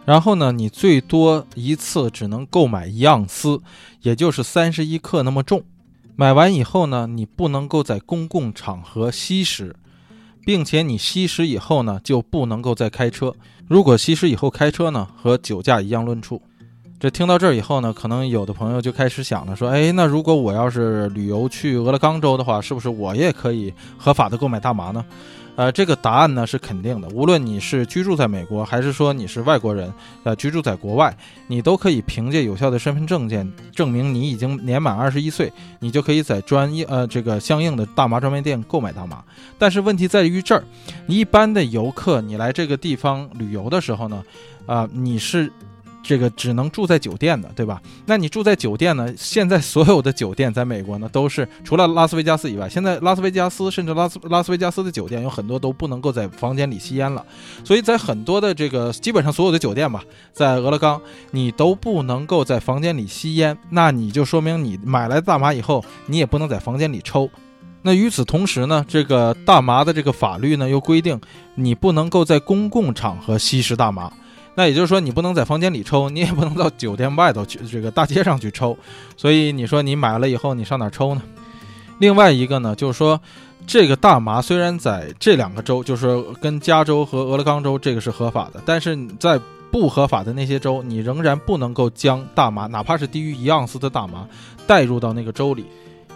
然后呢，你最多一次只能购买一盎司，也就是三十一克那么重。买完以后呢，你不能够在公共场合吸食。并且你吸食以后呢，就不能够再开车。如果吸食以后开车呢，和酒驾一样论处。这听到这儿以后呢，可能有的朋友就开始想了，说：“哎，那如果我要是旅游去俄勒冈州的话，是不是我也可以合法的购买大麻呢？”呃，这个答案呢是肯定的。无论你是居住在美国，还是说你是外国人，呃，居住在国外，你都可以凭借有效的身份证件证明你已经年满二十一岁，你就可以在专业呃这个相应的大麻专卖店购买大麻。但是问题在于这儿，你一般的游客，你来这个地方旅游的时候呢，啊，你是。这个只能住在酒店的，对吧？那你住在酒店呢？现在所有的酒店在美国呢，都是除了拉斯维加斯以外，现在拉斯维加斯甚至拉斯拉斯维加斯的酒店有很多都不能够在房间里吸烟了。所以在很多的这个基本上所有的酒店吧，在俄勒冈，你都不能够在房间里吸烟。那你就说明你买来大麻以后，你也不能在房间里抽。那与此同时呢，这个大麻的这个法律呢又规定，你不能够在公共场合吸食大麻。那也就是说，你不能在房间里抽，你也不能到酒店外头去，这个大街上去抽。所以你说你买了以后，你上哪抽呢？另外一个呢，就是说，这个大麻虽然在这两个州，就是跟加州和俄勒冈州这个是合法的，但是在不合法的那些州，你仍然不能够将大麻，哪怕是低于一盎司的大麻，带入到那个州里。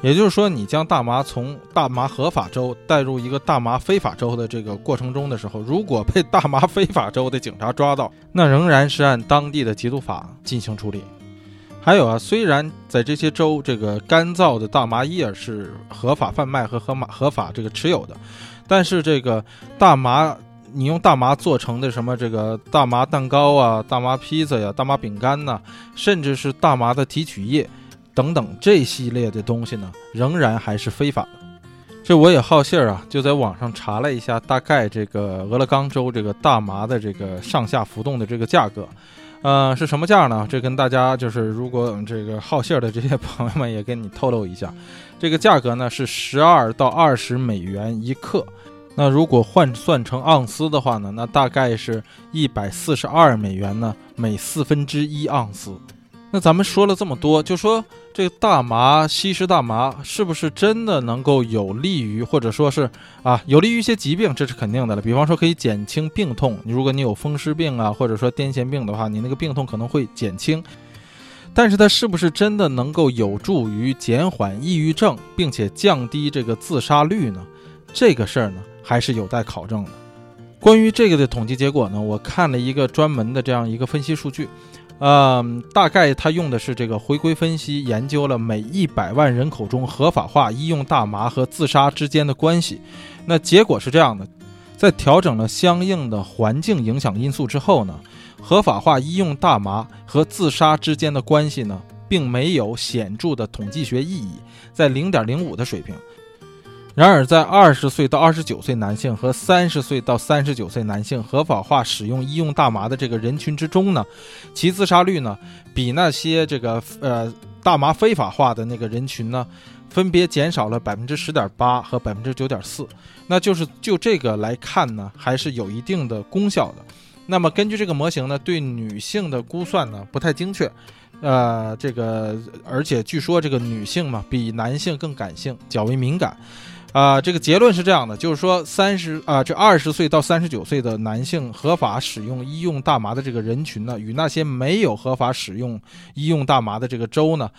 也就是说，你将大麻从大麻合法州带入一个大麻非法州的这个过程中的时候，如果被大麻非法州的警察抓到，那仍然是按当地的缉毒法进行处理。还有啊，虽然在这些州，这个干燥的大麻叶是合法贩卖和合法合法这个持有的，但是这个大麻，你用大麻做成的什么这个大麻蛋糕啊、大麻披萨呀、大麻饼干呐，甚至是大麻的提取液。等等，这系列的东西呢，仍然还是非法的。这我也好信儿啊，就在网上查了一下，大概这个俄勒冈州这个大麻的这个上下浮动的这个价格，呃，是什么价呢？这跟大家就是，如果这个好信儿的这些朋友们也跟你透露一下，这个价格呢是十二到二十美元一克。那如果换算成盎司的话呢，那大概是一百四十二美元呢，每四分之一盎司。那咱们说了这么多，就说这个大麻吸食大麻是不是真的能够有利于，或者说是啊有利于一些疾病，这是肯定的了。比方说可以减轻病痛，如果你有风湿病啊，或者说癫痫病的话，你那个病痛可能会减轻。但是它是不是真的能够有助于减缓抑郁症，并且降低这个自杀率呢？这个事儿呢还是有待考证的。关于这个的统计结果呢，我看了一个专门的这样一个分析数据。嗯，大概他用的是这个回归分析，研究了每一百万人口中合法化医用大麻和自杀之间的关系。那结果是这样的，在调整了相应的环境影响因素之后呢，合法化医用大麻和自杀之间的关系呢，并没有显著的统计学意义，在零点零五的水平。然而，在二十岁到二十九岁男性和三十岁到三十九岁男性合法化使用医用大麻的这个人群之中呢，其自杀率呢，比那些这个呃大麻非法化的那个人群呢，分别减少了百分之十点八和百分之九点四。那就是就这个来看呢，还是有一定的功效的。那么根据这个模型呢，对女性的估算呢不太精确，呃，这个而且据说这个女性嘛比男性更感性，较为敏感。啊，这个结论是这样的，就是说三十啊，这二十岁到三十九岁的男性合法使用医用大麻的这个人群呢，与那些没有合法使用医用大麻的这个州呢。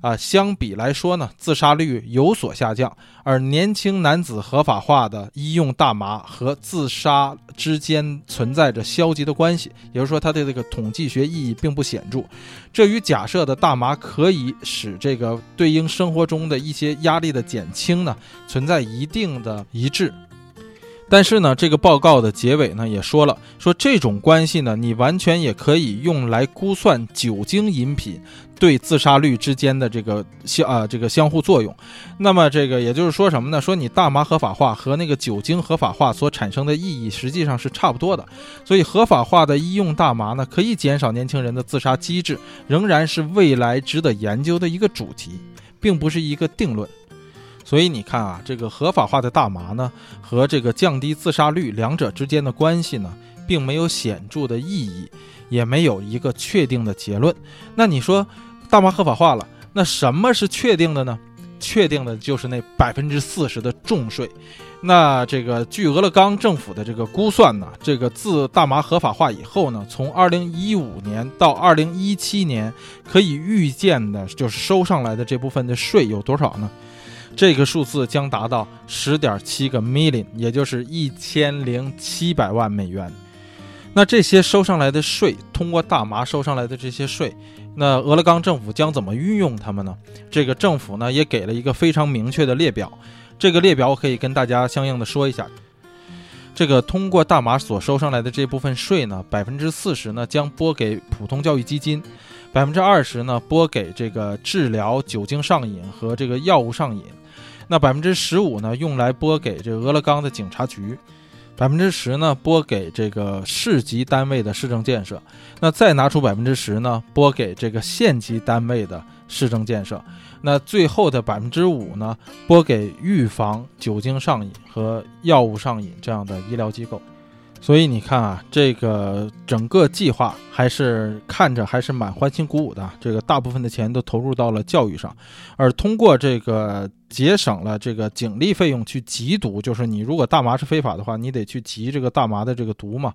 啊，相比来说呢，自杀率有所下降，而年轻男子合法化的医用大麻和自杀之间存在着消极的关系，也就是说，它的这个统计学意义并不显著。这与假设的大麻可以使这个对应生活中的一些压力的减轻呢，存在一定的一致。但是呢，这个报告的结尾呢也说了，说这种关系呢，你完全也可以用来估算酒精饮品对自杀率之间的这个相啊这个相互作用。那么这个也就是说什么呢？说你大麻合法化和那个酒精合法化所产生的意义实际上是差不多的。所以合法化的医用大麻呢，可以减少年轻人的自杀机制，仍然是未来值得研究的一个主题，并不是一个定论。所以你看啊，这个合法化的大麻呢，和这个降低自杀率两者之间的关系呢，并没有显著的意义，也没有一个确定的结论。那你说，大麻合法化了，那什么是确定的呢？确定的就是那百分之四十的重税。那这个据俄勒冈政府的这个估算呢，这个自大麻合法化以后呢，从二零一五年到二零一七年，可以预见的就是收上来的这部分的税有多少呢？这个数字将达到十点七个 million，也就是一千零七百万美元。那这些收上来的税，通过大麻收上来的这些税，那俄勒冈政府将怎么运用它们呢？这个政府呢也给了一个非常明确的列表。这个列表我可以跟大家相应的说一下，这个通过大麻所收上来的这部分税呢，百分之四十呢将拨给普通教育基金，百分之二十呢拨给这个治疗酒精上瘾和这个药物上瘾，那百分之十五呢用来拨给这俄勒冈的警察局，百分之十呢拨给这个市级单位的市政建设，那再拿出百分之十呢拨给这个县级单位的市政建设。那最后的百分之五呢，拨给预防酒精上瘾和药物上瘾这样的医疗机构。所以你看啊，这个整个计划还是看着还是蛮欢欣鼓舞的。这个大部分的钱都投入到了教育上，而通过这个。节省了这个警力费用去缉毒，就是你如果大麻是非法的话，你得去缉这个大麻的这个毒嘛。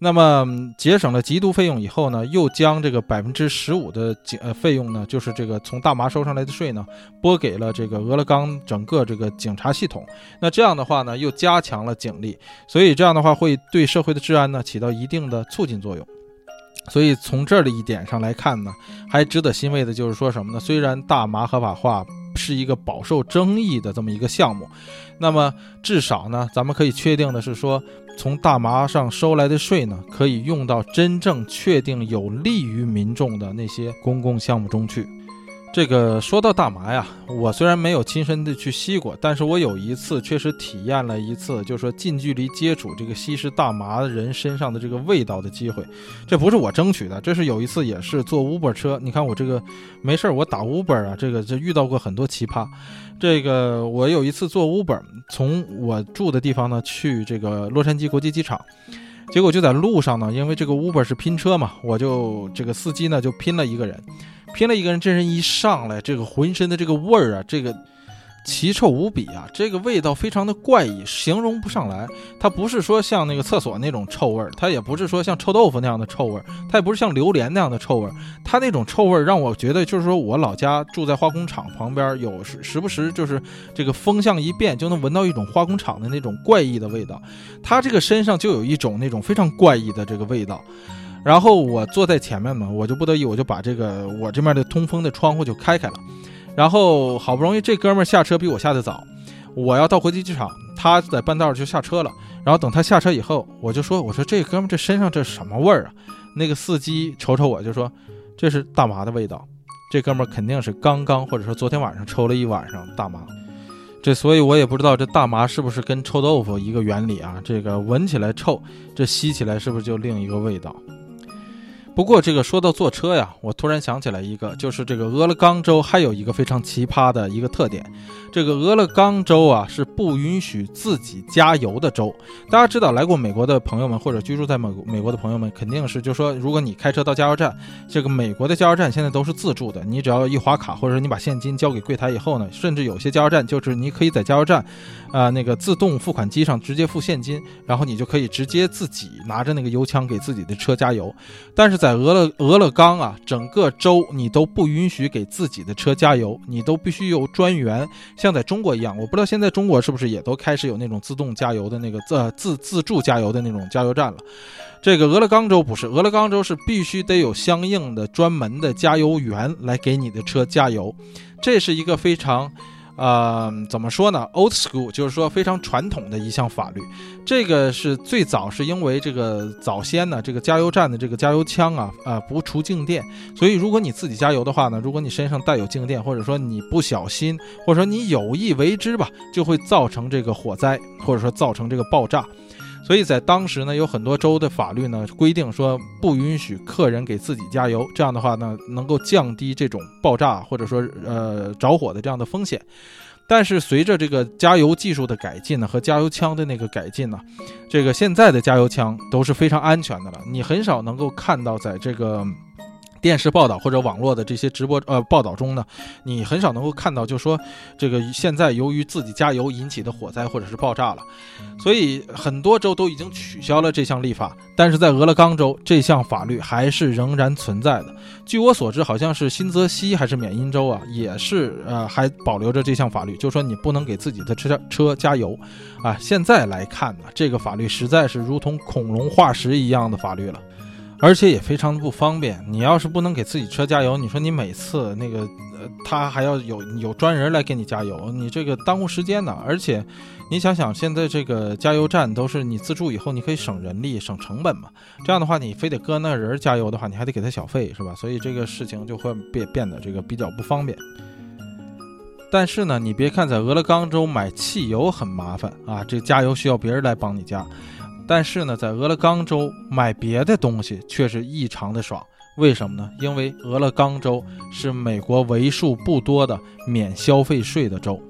那么节省了缉毒费用以后呢，又将这个百分之十五的警呃费用呢，就是这个从大麻收上来的税呢，拨给了这个俄勒冈整个这个警察系统。那这样的话呢，又加强了警力，所以这样的话会对社会的治安呢起到一定的促进作用。所以从这儿的一点上来看呢，还值得欣慰的就是说什么呢？虽然大麻合法化。是一个饱受争议的这么一个项目，那么至少呢，咱们可以确定的是说，从大麻上收来的税呢，可以用到真正确定有利于民众的那些公共项目中去。这个说到大麻呀，我虽然没有亲身的去吸过，但是我有一次确实体验了一次，就是说近距离接触这个吸食大麻的人身上的这个味道的机会。这不是我争取的，这是有一次也是坐 Uber 车，你看我这个没事儿，我打 Uber 啊，这个就遇到过很多奇葩。这个我有一次坐 Uber 从我住的地方呢去这个洛杉矶国际机场，结果就在路上呢，因为这个 Uber 是拼车嘛，我就这个司机呢就拼了一个人。拼了一个人，这人一上来，这个浑身的这个味儿啊，这个奇臭无比啊，这个味道非常的怪异，形容不上来。它不是说像那个厕所那种臭味儿，它也不是说像臭豆腐那样的臭味儿，它也不是像榴莲那样的臭味儿。它那种臭味儿让我觉得，就是说我老家住在化工厂旁边，有时时不时就是这个风向一变，就能闻到一种化工厂的那种怪异的味道。它这个身上就有一种那种非常怪异的这个味道。然后我坐在前面嘛，我就不得已，我就把这个我这面的通风的窗户就开开了。然后好不容易这哥们儿下车比我下的早，我要到国际机场，他在半道就下车了。然后等他下车以后，我就说：“我说这哥们这身上这什么味儿啊？”那个司机瞅瞅我就说：“这是大麻的味道。”这哥们肯定是刚刚或者说昨天晚上抽了一晚上大麻。这所以我也不知道这大麻是不是跟臭豆腐一个原理啊？这个闻起来臭，这吸起来是不是就另一个味道？不过，这个说到坐车呀，我突然想起来一个，就是这个俄勒冈州还有一个非常奇葩的一个特点。这个俄勒冈州啊是不允许自己加油的州。大家知道，来过美国的朋友们或者居住在美美国的朋友们，肯定是就说，如果你开车到加油站，这个美国的加油站现在都是自助的，你只要一划卡，或者你把现金交给柜台以后呢，甚至有些加油站就是你可以在加油站，啊那个自动付款机上直接付现金，然后你就可以直接自己拿着那个油枪给自己的车加油。但是在在俄勒俄勒冈啊，整个州你都不允许给自己的车加油，你都必须有专员。像在中国一样，我不知道现在中国是不是也都开始有那种自动加油的那个自自自助加油的那种加油站了。这个俄勒冈州不是，俄勒冈州是必须得有相应的专门的加油员来给你的车加油，这是一个非常。呃，怎么说呢？Old school 就是说非常传统的一项法律。这个是最早是因为这个早先呢，这个加油站的这个加油枪啊，呃不除静电，所以如果你自己加油的话呢，如果你身上带有静电，或者说你不小心，或者说你有意为之吧，就会造成这个火灾，或者说造成这个爆炸。所以在当时呢，有很多州的法律呢规定说不允许客人给自己加油，这样的话呢能够降低这种爆炸或者说呃着火的这样的风险。但是随着这个加油技术的改进呢和加油枪的那个改进呢，这个现在的加油枪都是非常安全的了，你很少能够看到在这个。电视报道或者网络的这些直播呃报道中呢，你很少能够看到，就说这个现在由于自己加油引起的火灾或者是爆炸了，所以很多州都已经取消了这项立法，但是在俄勒冈州这项法律还是仍然存在的。据我所知，好像是新泽西还是缅因州啊，也是呃还保留着这项法律，就说你不能给自己的车车加油啊。现在来看呢，这个法律实在是如同恐龙化石一样的法律了。而且也非常的不方便。你要是不能给自己车加油，你说你每次那个，呃，他还要有有专人来给你加油，你这个耽误时间呢。而且，你想想，现在这个加油站都是你自助以后，你可以省人力、省成本嘛。这样的话，你非得搁那人加油的话，你还得给他小费，是吧？所以这个事情就会变变得这个比较不方便。但是呢，你别看在俄勒冈州买汽油很麻烦啊，这加油需要别人来帮你加。但是呢，在俄勒冈州买别的东西却是异常的爽，为什么呢？因为俄勒冈州是美国为数不多的免消费税的州。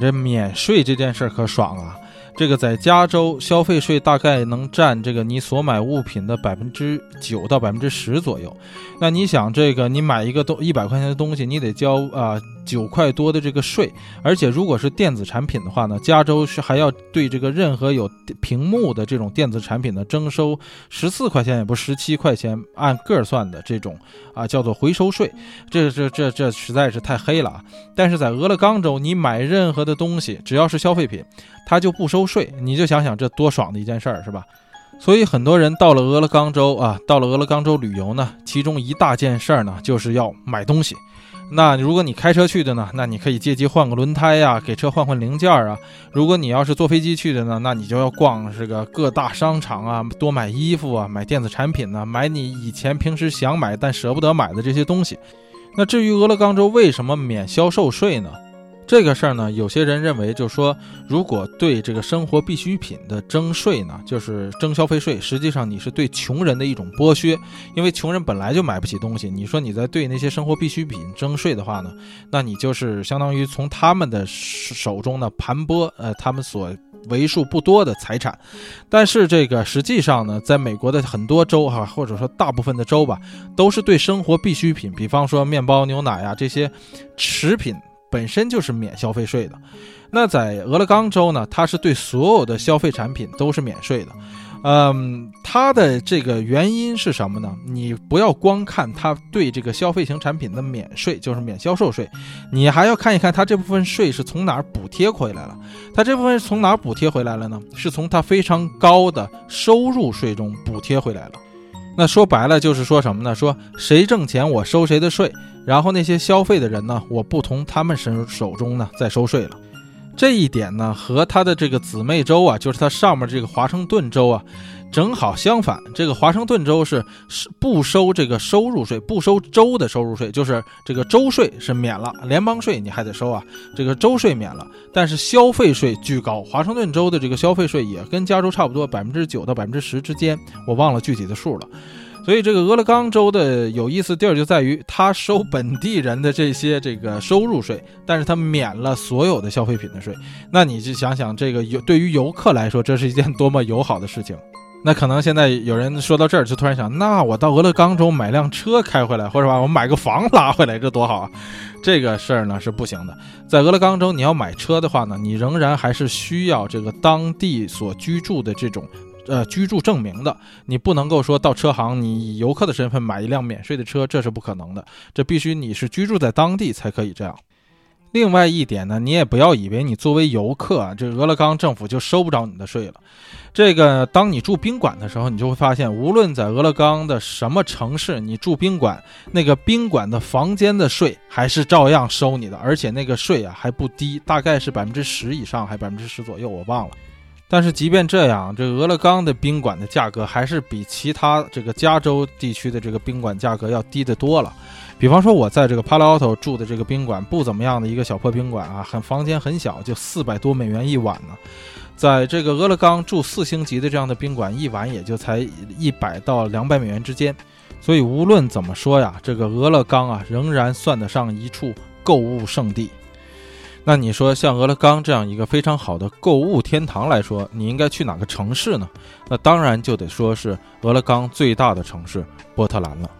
这免税这件事可爽啊！这个在加州消费税大概能占这个你所买物品的百分之九到百分之十左右。那你想，这个你买一个东一百块钱的东西，你得交啊。九块多的这个税，而且如果是电子产品的话呢，加州是还要对这个任何有屏幕的这种电子产品呢征收十四块钱，也不十七块钱，按个算的这种啊叫做回收税。这这这这实在是太黑了啊！但是在俄勒冈州，你买任何的东西，只要是消费品，它就不收税。你就想想这多爽的一件事儿，是吧？所以很多人到了俄勒冈州啊，到了俄勒冈州旅游呢，其中一大件事儿呢，就是要买东西。那如果你开车去的呢，那你可以借机换个轮胎呀，给车换换零件啊。如果你要是坐飞机去的呢，那你就要逛这个各大商场啊，多买衣服啊，买电子产品呢，买你以前平时想买但舍不得买的这些东西。那至于俄勒冈州为什么免销售税呢？这个事儿呢，有些人认为，就是说，如果对这个生活必需品的征税呢，就是征消费税，实际上你是对穷人的一种剥削，因为穷人本来就买不起东西，你说你在对那些生活必需品征税的话呢，那你就是相当于从他们的手中呢盘剥，呃，他们所为数不多的财产。但是这个实际上呢，在美国的很多州哈，或者说大部分的州吧，都是对生活必需品，比方说面包、牛奶呀这些食品。本身就是免消费税的，那在俄勒冈州呢，它是对所有的消费产品都是免税的。嗯，它的这个原因是什么呢？你不要光看它对这个消费型产品的免税，就是免销售税，你还要看一看它这部分税是从哪儿补贴回来了。它这部分是从哪儿补贴回来了呢？是从它非常高的收入税中补贴回来了。那说白了就是说什么呢？说谁挣钱我收谁的税，然后那些消费的人呢，我不从他们身手中呢再收税了。这一点呢和他的这个姊妹州啊，就是他上面这个华盛顿州啊。正好相反，这个华盛顿州是是不收这个收入税，不收州的收入税，就是这个州税是免了，联邦税你还得收啊，这个州税免了，但是消费税巨高。华盛顿州的这个消费税也跟加州差不多，百分之九到百分之十之间，我忘了具体的数了。所以这个俄勒冈州的有意思地儿就在于，它收本地人的这些这个收入税，但是它免了所有的消费品的税。那你就想想，这个游对于游客来说，这是一件多么友好的事情。那可能现在有人说到这儿，就突然想，那我到俄勒冈州买辆车开回来，或者吧，我买个房拉回来，这多好啊！这个事儿呢是不行的。在俄勒冈州，你要买车的话呢，你仍然还是需要这个当地所居住的这种呃居住证明的。你不能够说到车行，你以游客的身份买一辆免税的车，这是不可能的。这必须你是居住在当地才可以这样。另外一点呢，你也不要以为你作为游客啊，这俄勒冈政府就收不着你的税了。这个，当你住宾馆的时候，你就会发现，无论在俄勒冈的什么城市，你住宾馆，那个宾馆的房间的税还是照样收你的，而且那个税啊还不低，大概是百分之十以上，还百分之十左右，我忘了。但是即便这样，这俄勒冈的宾馆的价格还是比其他这个加州地区的这个宾馆价格要低得多了。比方说，我在这个帕劳奥托住的这个宾馆不怎么样的一个小破宾馆啊，很房间很小，就四百多美元一晚呢。在这个俄勒冈住四星级的这样的宾馆，一晚也就才一百到两百美元之间。所以无论怎么说呀，这个俄勒冈啊，仍然算得上一处购物圣地。那你说，像俄勒冈这样一个非常好的购物天堂来说，你应该去哪个城市呢？那当然就得说是俄勒冈最大的城市波特兰了。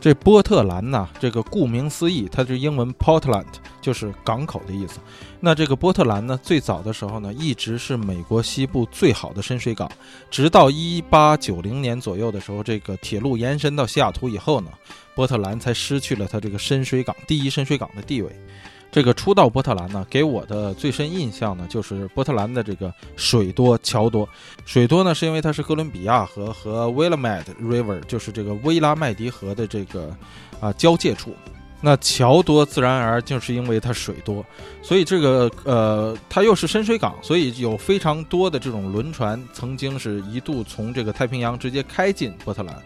这波特兰呢，这个顾名思义，它是英文 Portland，就是港口的意思。那这个波特兰呢，最早的时候呢，一直是美国西部最好的深水港，直到一八九零年左右的时候，这个铁路延伸到西雅图以后呢，波特兰才失去了它这个深水港第一深水港的地位。这个初到波特兰呢，给我的最深印象呢，就是波特兰的这个水多桥多。水多呢，是因为它是哥伦比亚河和 Willamette River，就是这个威拉麦迪河的这个啊交界处。那桥多，自然而然就是因为它水多，所以这个呃，它又是深水港，所以有非常多的这种轮船，曾经是一度从这个太平洋直接开进波特兰。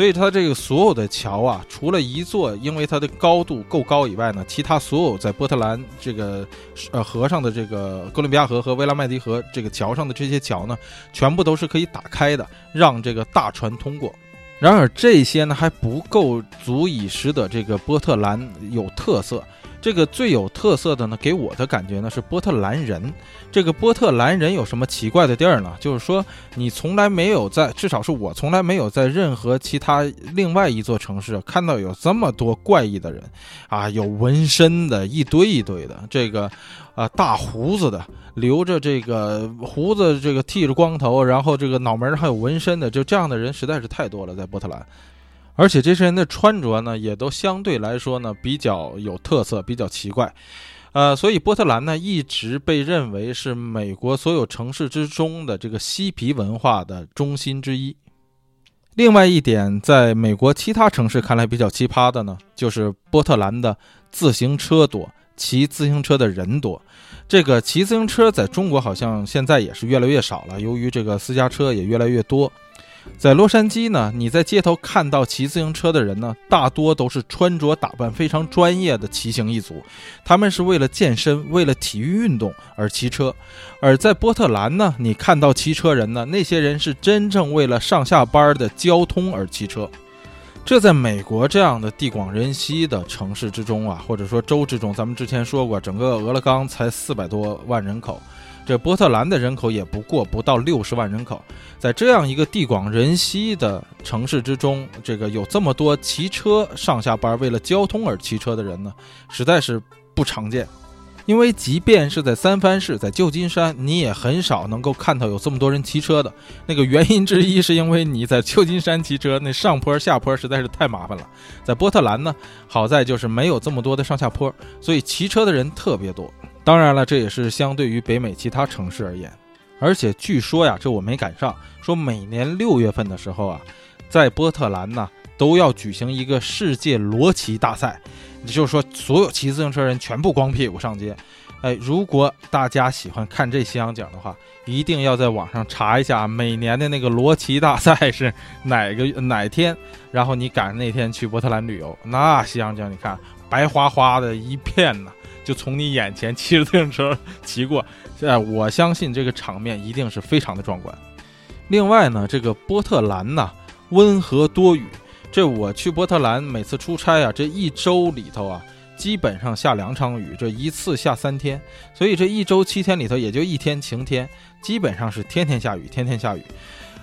所以它这个所有的桥啊，除了一座，因为它的高度够高以外呢，其他所有在波特兰这个呃河上的这个哥伦比亚河和威拉麦迪河这个桥上的这些桥呢，全部都是可以打开的，让这个大船通过。然而这些呢还不够足以使得这个波特兰有特色。这个最有特色的呢，给我的感觉呢是波特兰人。这个波特兰人有什么奇怪的地儿呢？就是说你从来没有在，至少是我从来没有在任何其他另外一座城市看到有这么多怪异的人啊，有纹身的，一堆一堆的，这个啊大胡子的，留着这个胡子，这个剃着光头，然后这个脑门上还有纹身的，就这样的人实在是太多了，在波特兰。而且这些人的穿着呢，也都相对来说呢比较有特色，比较奇怪，呃，所以波特兰呢一直被认为是美国所有城市之中的这个嬉皮文化的中心之一。另外一点，在美国其他城市看来比较奇葩的呢，就是波特兰的自行车多，骑自行车的人多。这个骑自行车在中国好像现在也是越来越少了，由于这个私家车也越来越多。在洛杉矶呢，你在街头看到骑自行车的人呢，大多都是穿着打扮非常专业的骑行一族，他们是为了健身、为了体育运动而骑车；而在波特兰呢，你看到骑车人呢，那些人是真正为了上下班的交通而骑车。这在美国这样的地广人稀的城市之中啊，或者说州之中，咱们之前说过，整个俄勒冈才四百多万人口。这波特兰的人口也不过不到六十万人口，在这样一个地广人稀的城市之中，这个有这么多骑车上下班为了交通而骑车的人呢，实在是不常见。因为即便是在三藩市，在旧金山，你也很少能够看到有这么多人骑车的。那个原因之一是因为你在旧金山骑车，那上坡下坡实在是太麻烦了。在波特兰呢，好在就是没有这么多的上下坡，所以骑车的人特别多。当然了，这也是相对于北美其他城市而言，而且据说呀，这我没赶上。说每年六月份的时候啊，在波特兰呢都要举行一个世界罗骑大赛，也就是说，所有骑自行车人全部光屁股上街。哎，如果大家喜欢看这西洋景的话，一定要在网上查一下每年的那个罗骑大赛是哪个 哪天，然后你赶上那天去波特兰旅游，那西洋景你看白花花的一片呢。就从你眼前骑着自行车骑过，呃，我相信这个场面一定是非常的壮观。另外呢，这个波特兰呢温和多雨，这我去波特兰每次出差啊，这一周里头啊，基本上下两场雨，这一次下三天，所以这一周七天里头也就一天晴天，基本上是天天下雨，天天下雨。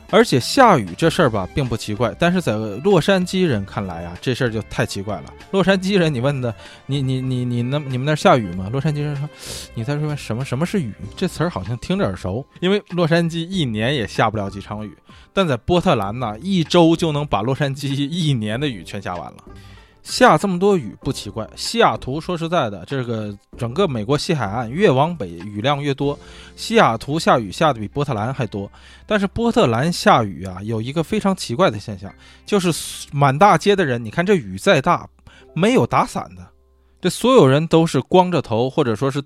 而且下雨这事儿吧，并不奇怪，但是在洛杉矶人看来啊，这事儿就太奇怪了。洛杉矶人，你问的，你你你你那你们那儿下雨吗？洛杉矶人说，你在说什么？什么是雨？这词儿好像听着耳熟，因为洛杉矶一年也下不了几场雨，但在波特兰呢，一周就能把洛杉矶一年的雨全下完了。下这么多雨不奇怪。西雅图说实在的，这个整个美国西海岸越往北雨量越多，西雅图下雨下的比波特兰还多。但是波特兰下雨啊，有一个非常奇怪的现象，就是满大街的人，你看这雨再大，没有打伞的，这所有人都是光着头，或者说是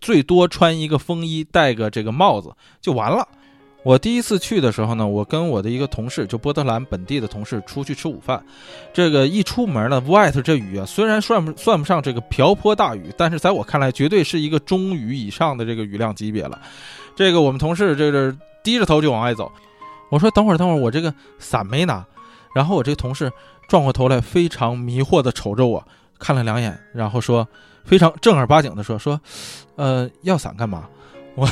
最多穿一个风衣，戴个这个帽子就完了。我第一次去的时候呢，我跟我的一个同事，就波特兰本地的同事出去吃午饭。这个一出门呢，外头这雨啊，虽然算不算不上这个瓢泼大雨，但是在我看来，绝对是一个中雨以上的这个雨量级别了。这个我们同事这个低着头就往外走。我说等会儿等会儿，我这个伞没拿。然后我这同事转过头来，非常迷惑的瞅着我，看了两眼，然后说，非常正儿八经的说说，呃，要伞干嘛？我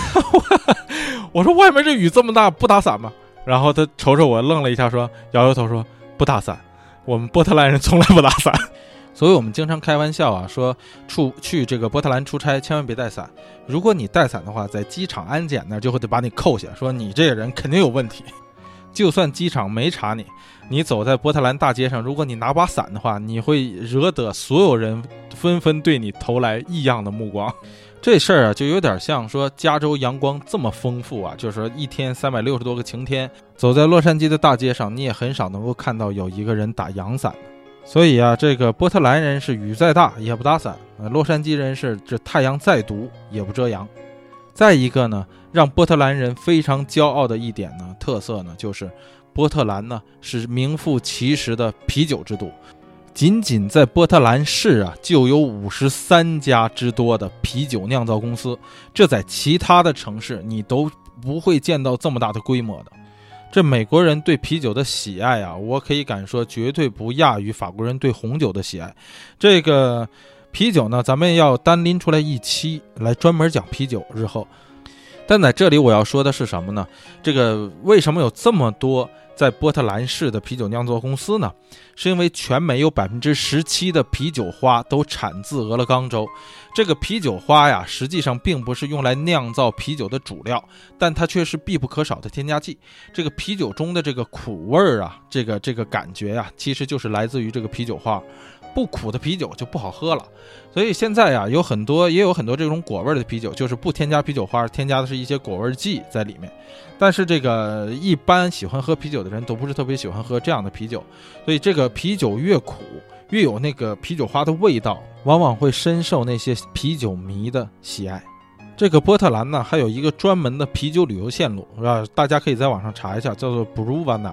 我。说外面这雨这么大，不打伞吗？然后他瞅瞅我，愣了一下，说摇摇头说不打伞。我们波特兰人从来不打伞，所以我们经常开玩笑啊，说出去这个波特兰出差千万别带伞。如果你带伞的话，在机场安检那就会得把你扣下，说你这个人肯定有问题。就算机场没查你，你走在波特兰大街上，如果你拿把伞的话，你会惹得所有人纷纷对你投来异样的目光。这事儿啊，就有点像说加州阳光这么丰富啊，就是说一天三百六十多个晴天，走在洛杉矶的大街上，你也很少能够看到有一个人打阳伞。所以啊，这个波特兰人是雨再大也不打伞，呃，洛杉矶人是这太阳再毒也不遮阳。再一个呢，让波特兰人非常骄傲的一点呢，特色呢，就是波特兰呢是名副其实的啤酒之都。仅仅在波特兰市啊，就有五十三家之多的啤酒酿造公司，这在其他的城市你都不会见到这么大的规模的。这美国人对啤酒的喜爱啊，我可以敢说绝对不亚于法国人对红酒的喜爱。这个啤酒呢，咱们要单拎出来一期来专门讲啤酒，日后。但在这里我要说的是什么呢？这个为什么有这么多？在波特兰市的啤酒酿造公司呢，是因为全美有百分之十七的啤酒花都产自俄勒冈州。这个啤酒花呀，实际上并不是用来酿造啤酒的主料，但它却是必不可少的添加剂。这个啤酒中的这个苦味儿啊，这个这个感觉呀，其实就是来自于这个啤酒花。不苦的啤酒就不好喝了，所以现在呀，有很多也有很多这种果味的啤酒，就是不添加啤酒花，添加的是一些果味剂在里面。但是这个一般喜欢喝啤酒的人都不是特别喜欢喝这样的啤酒，所以这个啤酒越苦，越有那个啤酒花的味道，往往会深受那些啤酒迷的喜爱。这个波特兰呢，还有一个专门的啤酒旅游线路，是吧？大家可以在网上查一下，叫做 Bruvana。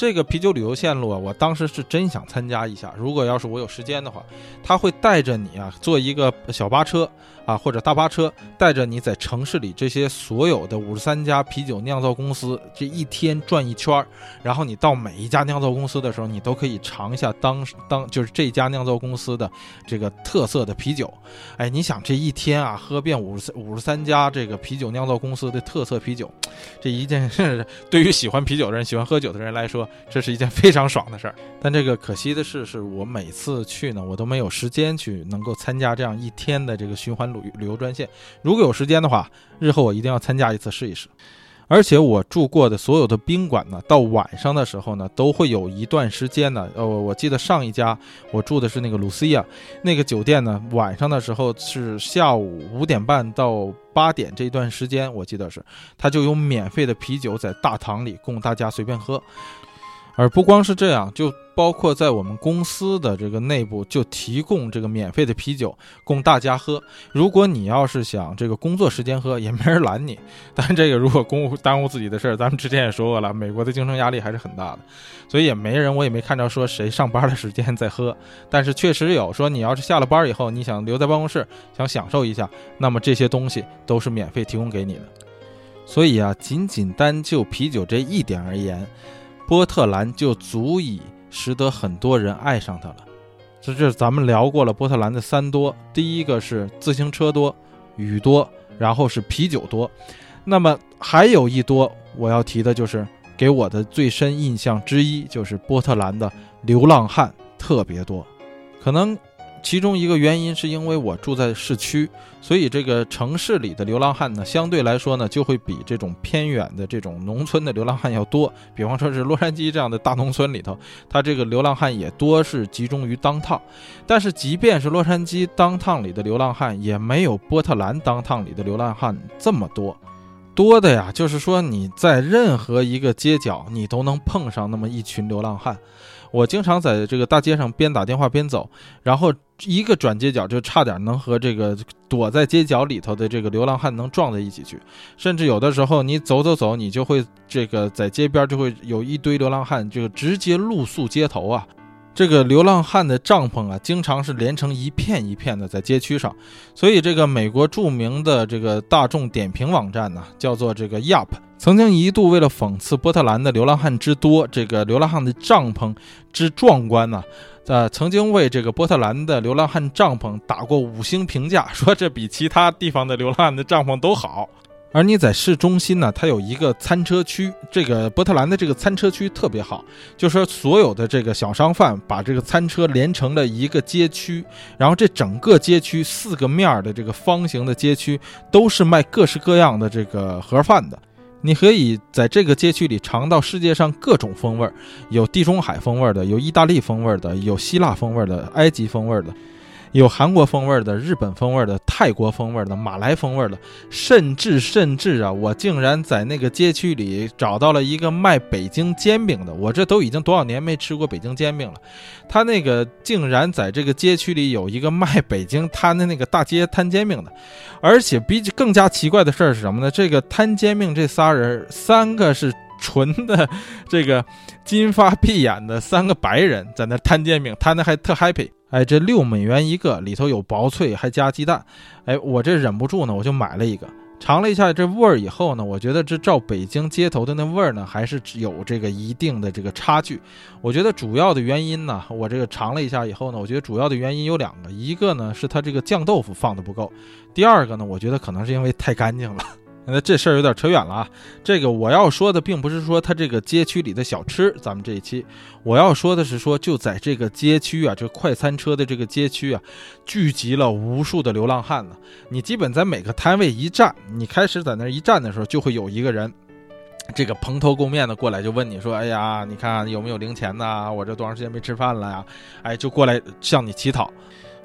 这个啤酒旅游线路啊，我当时是真想参加一下。如果要是我有时间的话，他会带着你啊，坐一个小巴车啊，或者大巴车，带着你在城市里这些所有的五十三家啤酒酿造公司这一天转一圈儿。然后你到每一家酿造公司的时候，你都可以尝一下当当就是这家酿造公司的这个特色的啤酒。哎，你想这一天啊，喝遍五十五十三家这个啤酒酿造公司的特色啤酒，这一件事对于喜欢啤酒的人、喜欢喝酒的人来说。这是一件非常爽的事儿，但这个可惜的是，是我每次去呢，我都没有时间去能够参加这样一天的这个循环旅旅游专线。如果有时间的话，日后我一定要参加一次试一试。而且我住过的所有的宾馆呢，到晚上的时候呢，都会有一段时间呢。呃，我记得上一家我住的是那个鲁西亚，那个酒店呢，晚上的时候是下午五点半到八点这段时间，我记得是，它就有免费的啤酒在大堂里供大家随便喝。而不光是这样，就包括在我们公司的这个内部就提供这个免费的啤酒供大家喝。如果你要是想这个工作时间喝，也没人拦你。但这个如果公务耽误自己的事儿，咱们之前也说过了，美国的竞争压力还是很大的，所以也没人，我也没看着说谁上班的时间在喝。但是确实有说，你要是下了班以后，你想留在办公室想享受一下，那么这些东西都是免费提供给你的。所以啊，仅仅单就啤酒这一点而言。波特兰就足以使得很多人爱上它了。这这咱们聊过了波特兰的三多，第一个是自行车多、雨多，然后是啤酒多。那么还有一多，我要提的就是给我的最深印象之一，就是波特兰的流浪汉特别多，可能。其中一个原因是因为我住在市区，所以这个城市里的流浪汉呢，相对来说呢，就会比这种偏远的这种农村的流浪汉要多。比方说是洛杉矶这样的大农村里头，它这个流浪汉也多是集中于当趟。但是即便是洛杉矶当趟里的流浪汉，也没有波特兰当趟里的流浪汉这么多。多的呀，就是说你在任何一个街角，你都能碰上那么一群流浪汉。我经常在这个大街上边打电话边走，然后一个转街角就差点能和这个躲在街角里头的这个流浪汉能撞在一起去，甚至有的时候你走走走，你就会这个在街边就会有一堆流浪汉，就直接露宿街头啊。这个流浪汉的帐篷啊，经常是连成一片一片的在街区上，所以这个美国著名的这个大众点评网站呢，叫做这个 Yelp，曾经一度为了讽刺波特兰的流浪汉之多，这个流浪汉的帐篷之壮观呢，呃，曾经为这个波特兰的流浪汉帐篷打过五星评价，说这比其他地方的流浪汉的帐篷都好。而你在市中心呢，它有一个餐车区，这个波特兰的这个餐车区特别好，就是说所有的这个小商贩把这个餐车连成了一个街区，然后这整个街区四个面儿的这个方形的街区都是卖各式各样的这个盒饭的，你可以在这个街区里尝到世界上各种风味儿，有地中海风味儿的，有意大利风味儿的，有希腊风味儿的，埃及风味儿的。有韩国风味的、日本风味的、泰国风味的、马来风味的，甚至甚至啊，我竟然在那个街区里找到了一个卖北京煎饼的。我这都已经多少年没吃过北京煎饼了，他那个竟然在这个街区里有一个卖北京摊的那个大街摊煎饼的，而且比更加奇怪的事儿是什么呢？这个摊煎饼这仨人，三个是纯的这个金发碧眼的三个白人，在那摊煎饼，摊的还特 happy。哎，这六美元一个，里头有薄脆，还加鸡蛋。哎，我这忍不住呢，我就买了一个，尝了一下这味儿以后呢，我觉得这照北京街头的那味儿呢，还是有这个一定的这个差距。我觉得主要的原因呢，我这个尝了一下以后呢，我觉得主要的原因有两个，一个呢是它这个酱豆腐放的不够，第二个呢，我觉得可能是因为太干净了。那这事儿有点扯远了啊！这个我要说的并不是说它这个街区里的小吃，咱们这一期我要说的是说，就在这个街区啊，这快餐车的这个街区啊，聚集了无数的流浪汉呢。你基本在每个摊位一站，你开始在那一站的时候，就会有一个人，这个蓬头垢面的过来就问你说：“哎呀，你看有没有零钱呐？我这多长时间没吃饭了呀？”哎，就过来向你乞讨。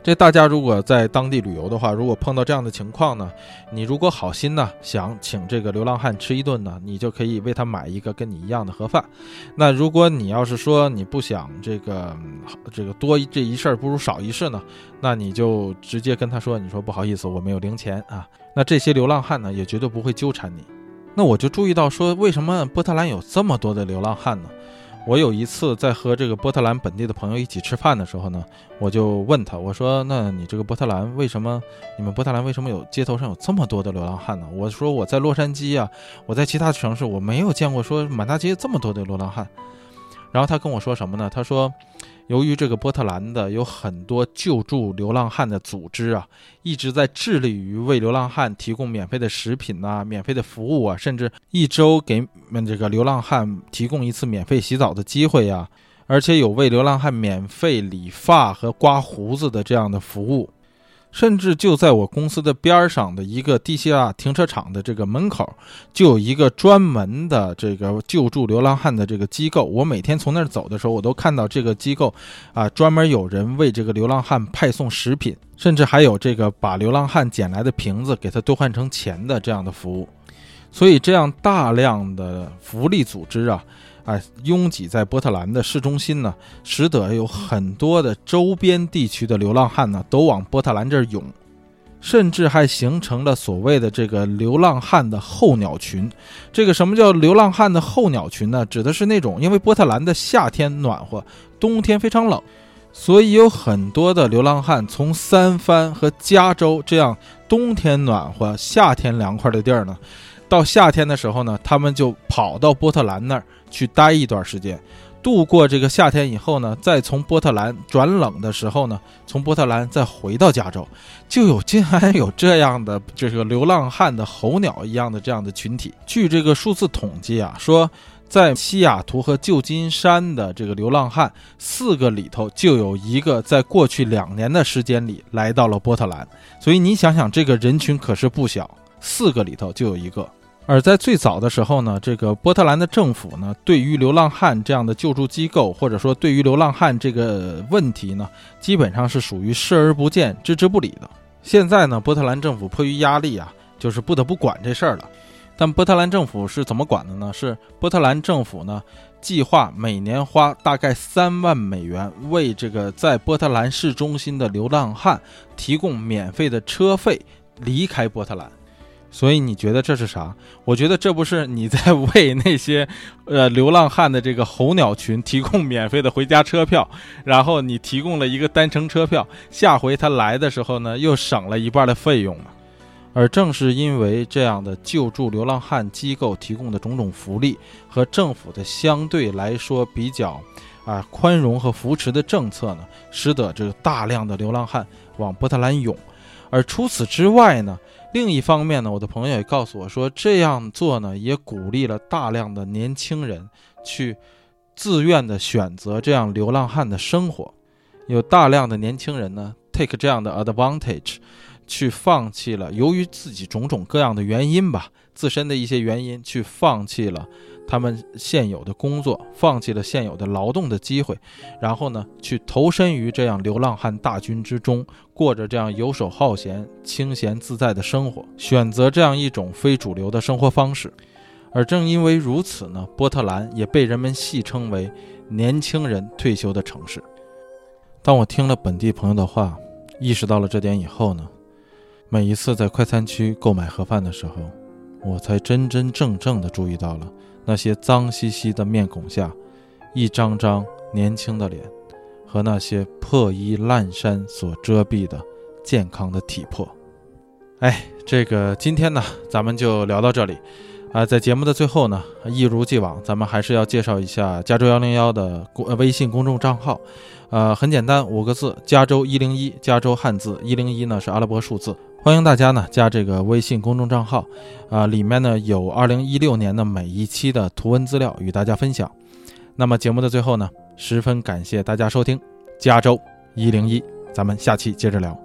这大家如果在当地旅游的话，如果碰到这样的情况呢，你如果好心呢，想请这个流浪汉吃一顿呢，你就可以为他买一个跟你一样的盒饭。那如果你要是说你不想这个 这个多这一事儿不如少一事呢，那你就直接跟他说，你说不好意思，我没有零钱啊。那这些流浪汉呢，也绝对不会纠缠你。那我就注意到说，为什么波特兰有这么多的流浪汉呢？我有一次在和这个波特兰本地的朋友一起吃饭的时候呢，我就问他，我说：“那你这个波特兰为什么？你们波特兰为什么有街头上有这么多的流浪汉呢？”我说：“我在洛杉矶啊，我在其他城市我没有见过说满大街这么多的流浪汉。”然后他跟我说什么呢？他说。由于这个波特兰的有很多救助流浪汉的组织啊，一直在致力于为流浪汉提供免费的食品呐、免费的服务啊，甚至一周给这个流浪汉提供一次免费洗澡的机会呀，而且有为流浪汉免费理发和刮胡子的这样的服务。甚至就在我公司的边儿上的一个地下停车场的这个门口，就有一个专门的这个救助流浪汉的这个机构。我每天从那儿走的时候，我都看到这个机构啊，专门有人为这个流浪汉派送食品，甚至还有这个把流浪汉捡来的瓶子给他兑换成钱的这样的服务。所以，这样大量的福利组织啊。哎，拥挤在波特兰的市中心呢，使得有很多的周边地区的流浪汉呢都往波特兰这儿涌，甚至还形成了所谓的这个流浪汉的候鸟群。这个什么叫流浪汉的候鸟群呢？指的是那种因为波特兰的夏天暖和，冬天非常冷，所以有很多的流浪汉从三藩和加州这样冬天暖和、夏天凉快的地儿呢，到夏天的时候呢，他们就跑到波特兰那儿。去待一段时间，度过这个夏天以后呢，再从波特兰转冷的时候呢，从波特兰再回到加州，就有竟然有这样的这个流浪汉的候鸟一样的这样的群体。据这个数字统计啊，说在西雅图和旧金山的这个流浪汉四个里头就有一个在过去两年的时间里来到了波特兰，所以你想想这个人群可是不小，四个里头就有一个。而在最早的时候呢，这个波特兰的政府呢，对于流浪汉这样的救助机构，或者说对于流浪汉这个问题呢，基本上是属于视而不见、置之不理的。现在呢，波特兰政府迫于压力啊，就是不得不管这事儿了。但波特兰政府是怎么管的呢？是波特兰政府呢，计划每年花大概三万美元，为这个在波特兰市中心的流浪汉提供免费的车费，离开波特兰。所以你觉得这是啥？我觉得这不是你在为那些，呃，流浪汉的这个候鸟群提供免费的回家车票，然后你提供了一个单程车票，下回他来的时候呢，又省了一半的费用嘛。而正是因为这样的救助流浪汉机构提供的种种福利和政府的相对来说比较，啊，宽容和扶持的政策呢，使得这个大量的流浪汉往波特兰涌。而除此之外呢？另一方面呢，我的朋友也告诉我说，这样做呢，也鼓励了大量的年轻人去自愿的选择这样流浪汉的生活。有大量的年轻人呢，take 这样的 advantage，去放弃了由于自己种种各样的原因吧，自身的一些原因，去放弃了。他们现有的工作，放弃了现有的劳动的机会，然后呢，去投身于这样流浪汉大军之中，过着这样游手好闲、清闲自在的生活，选择这样一种非主流的生活方式。而正因为如此呢，波特兰也被人们戏称为“年轻人退休的城市”。当我听了本地朋友的话，意识到了这点以后呢，每一次在快餐区购买盒饭的时候，我才真真正正的注意到了。那些脏兮兮的面孔下，一张张年轻的脸，和那些破衣烂衫所遮蔽的健康的体魄。哎，这个今天呢，咱们就聊到这里。啊，在节目的最后呢，一如既往，咱们还是要介绍一下加州幺零幺的公呃微信公众账号。呃，很简单，五个字：加州一零一。加州汉字一零一呢是阿拉伯数字。欢迎大家呢加这个微信公众账号，啊，里面呢有二零一六年的每一期的图文资料与大家分享。那么节目的最后呢，十分感谢大家收听加州一零一，咱们下期接着聊。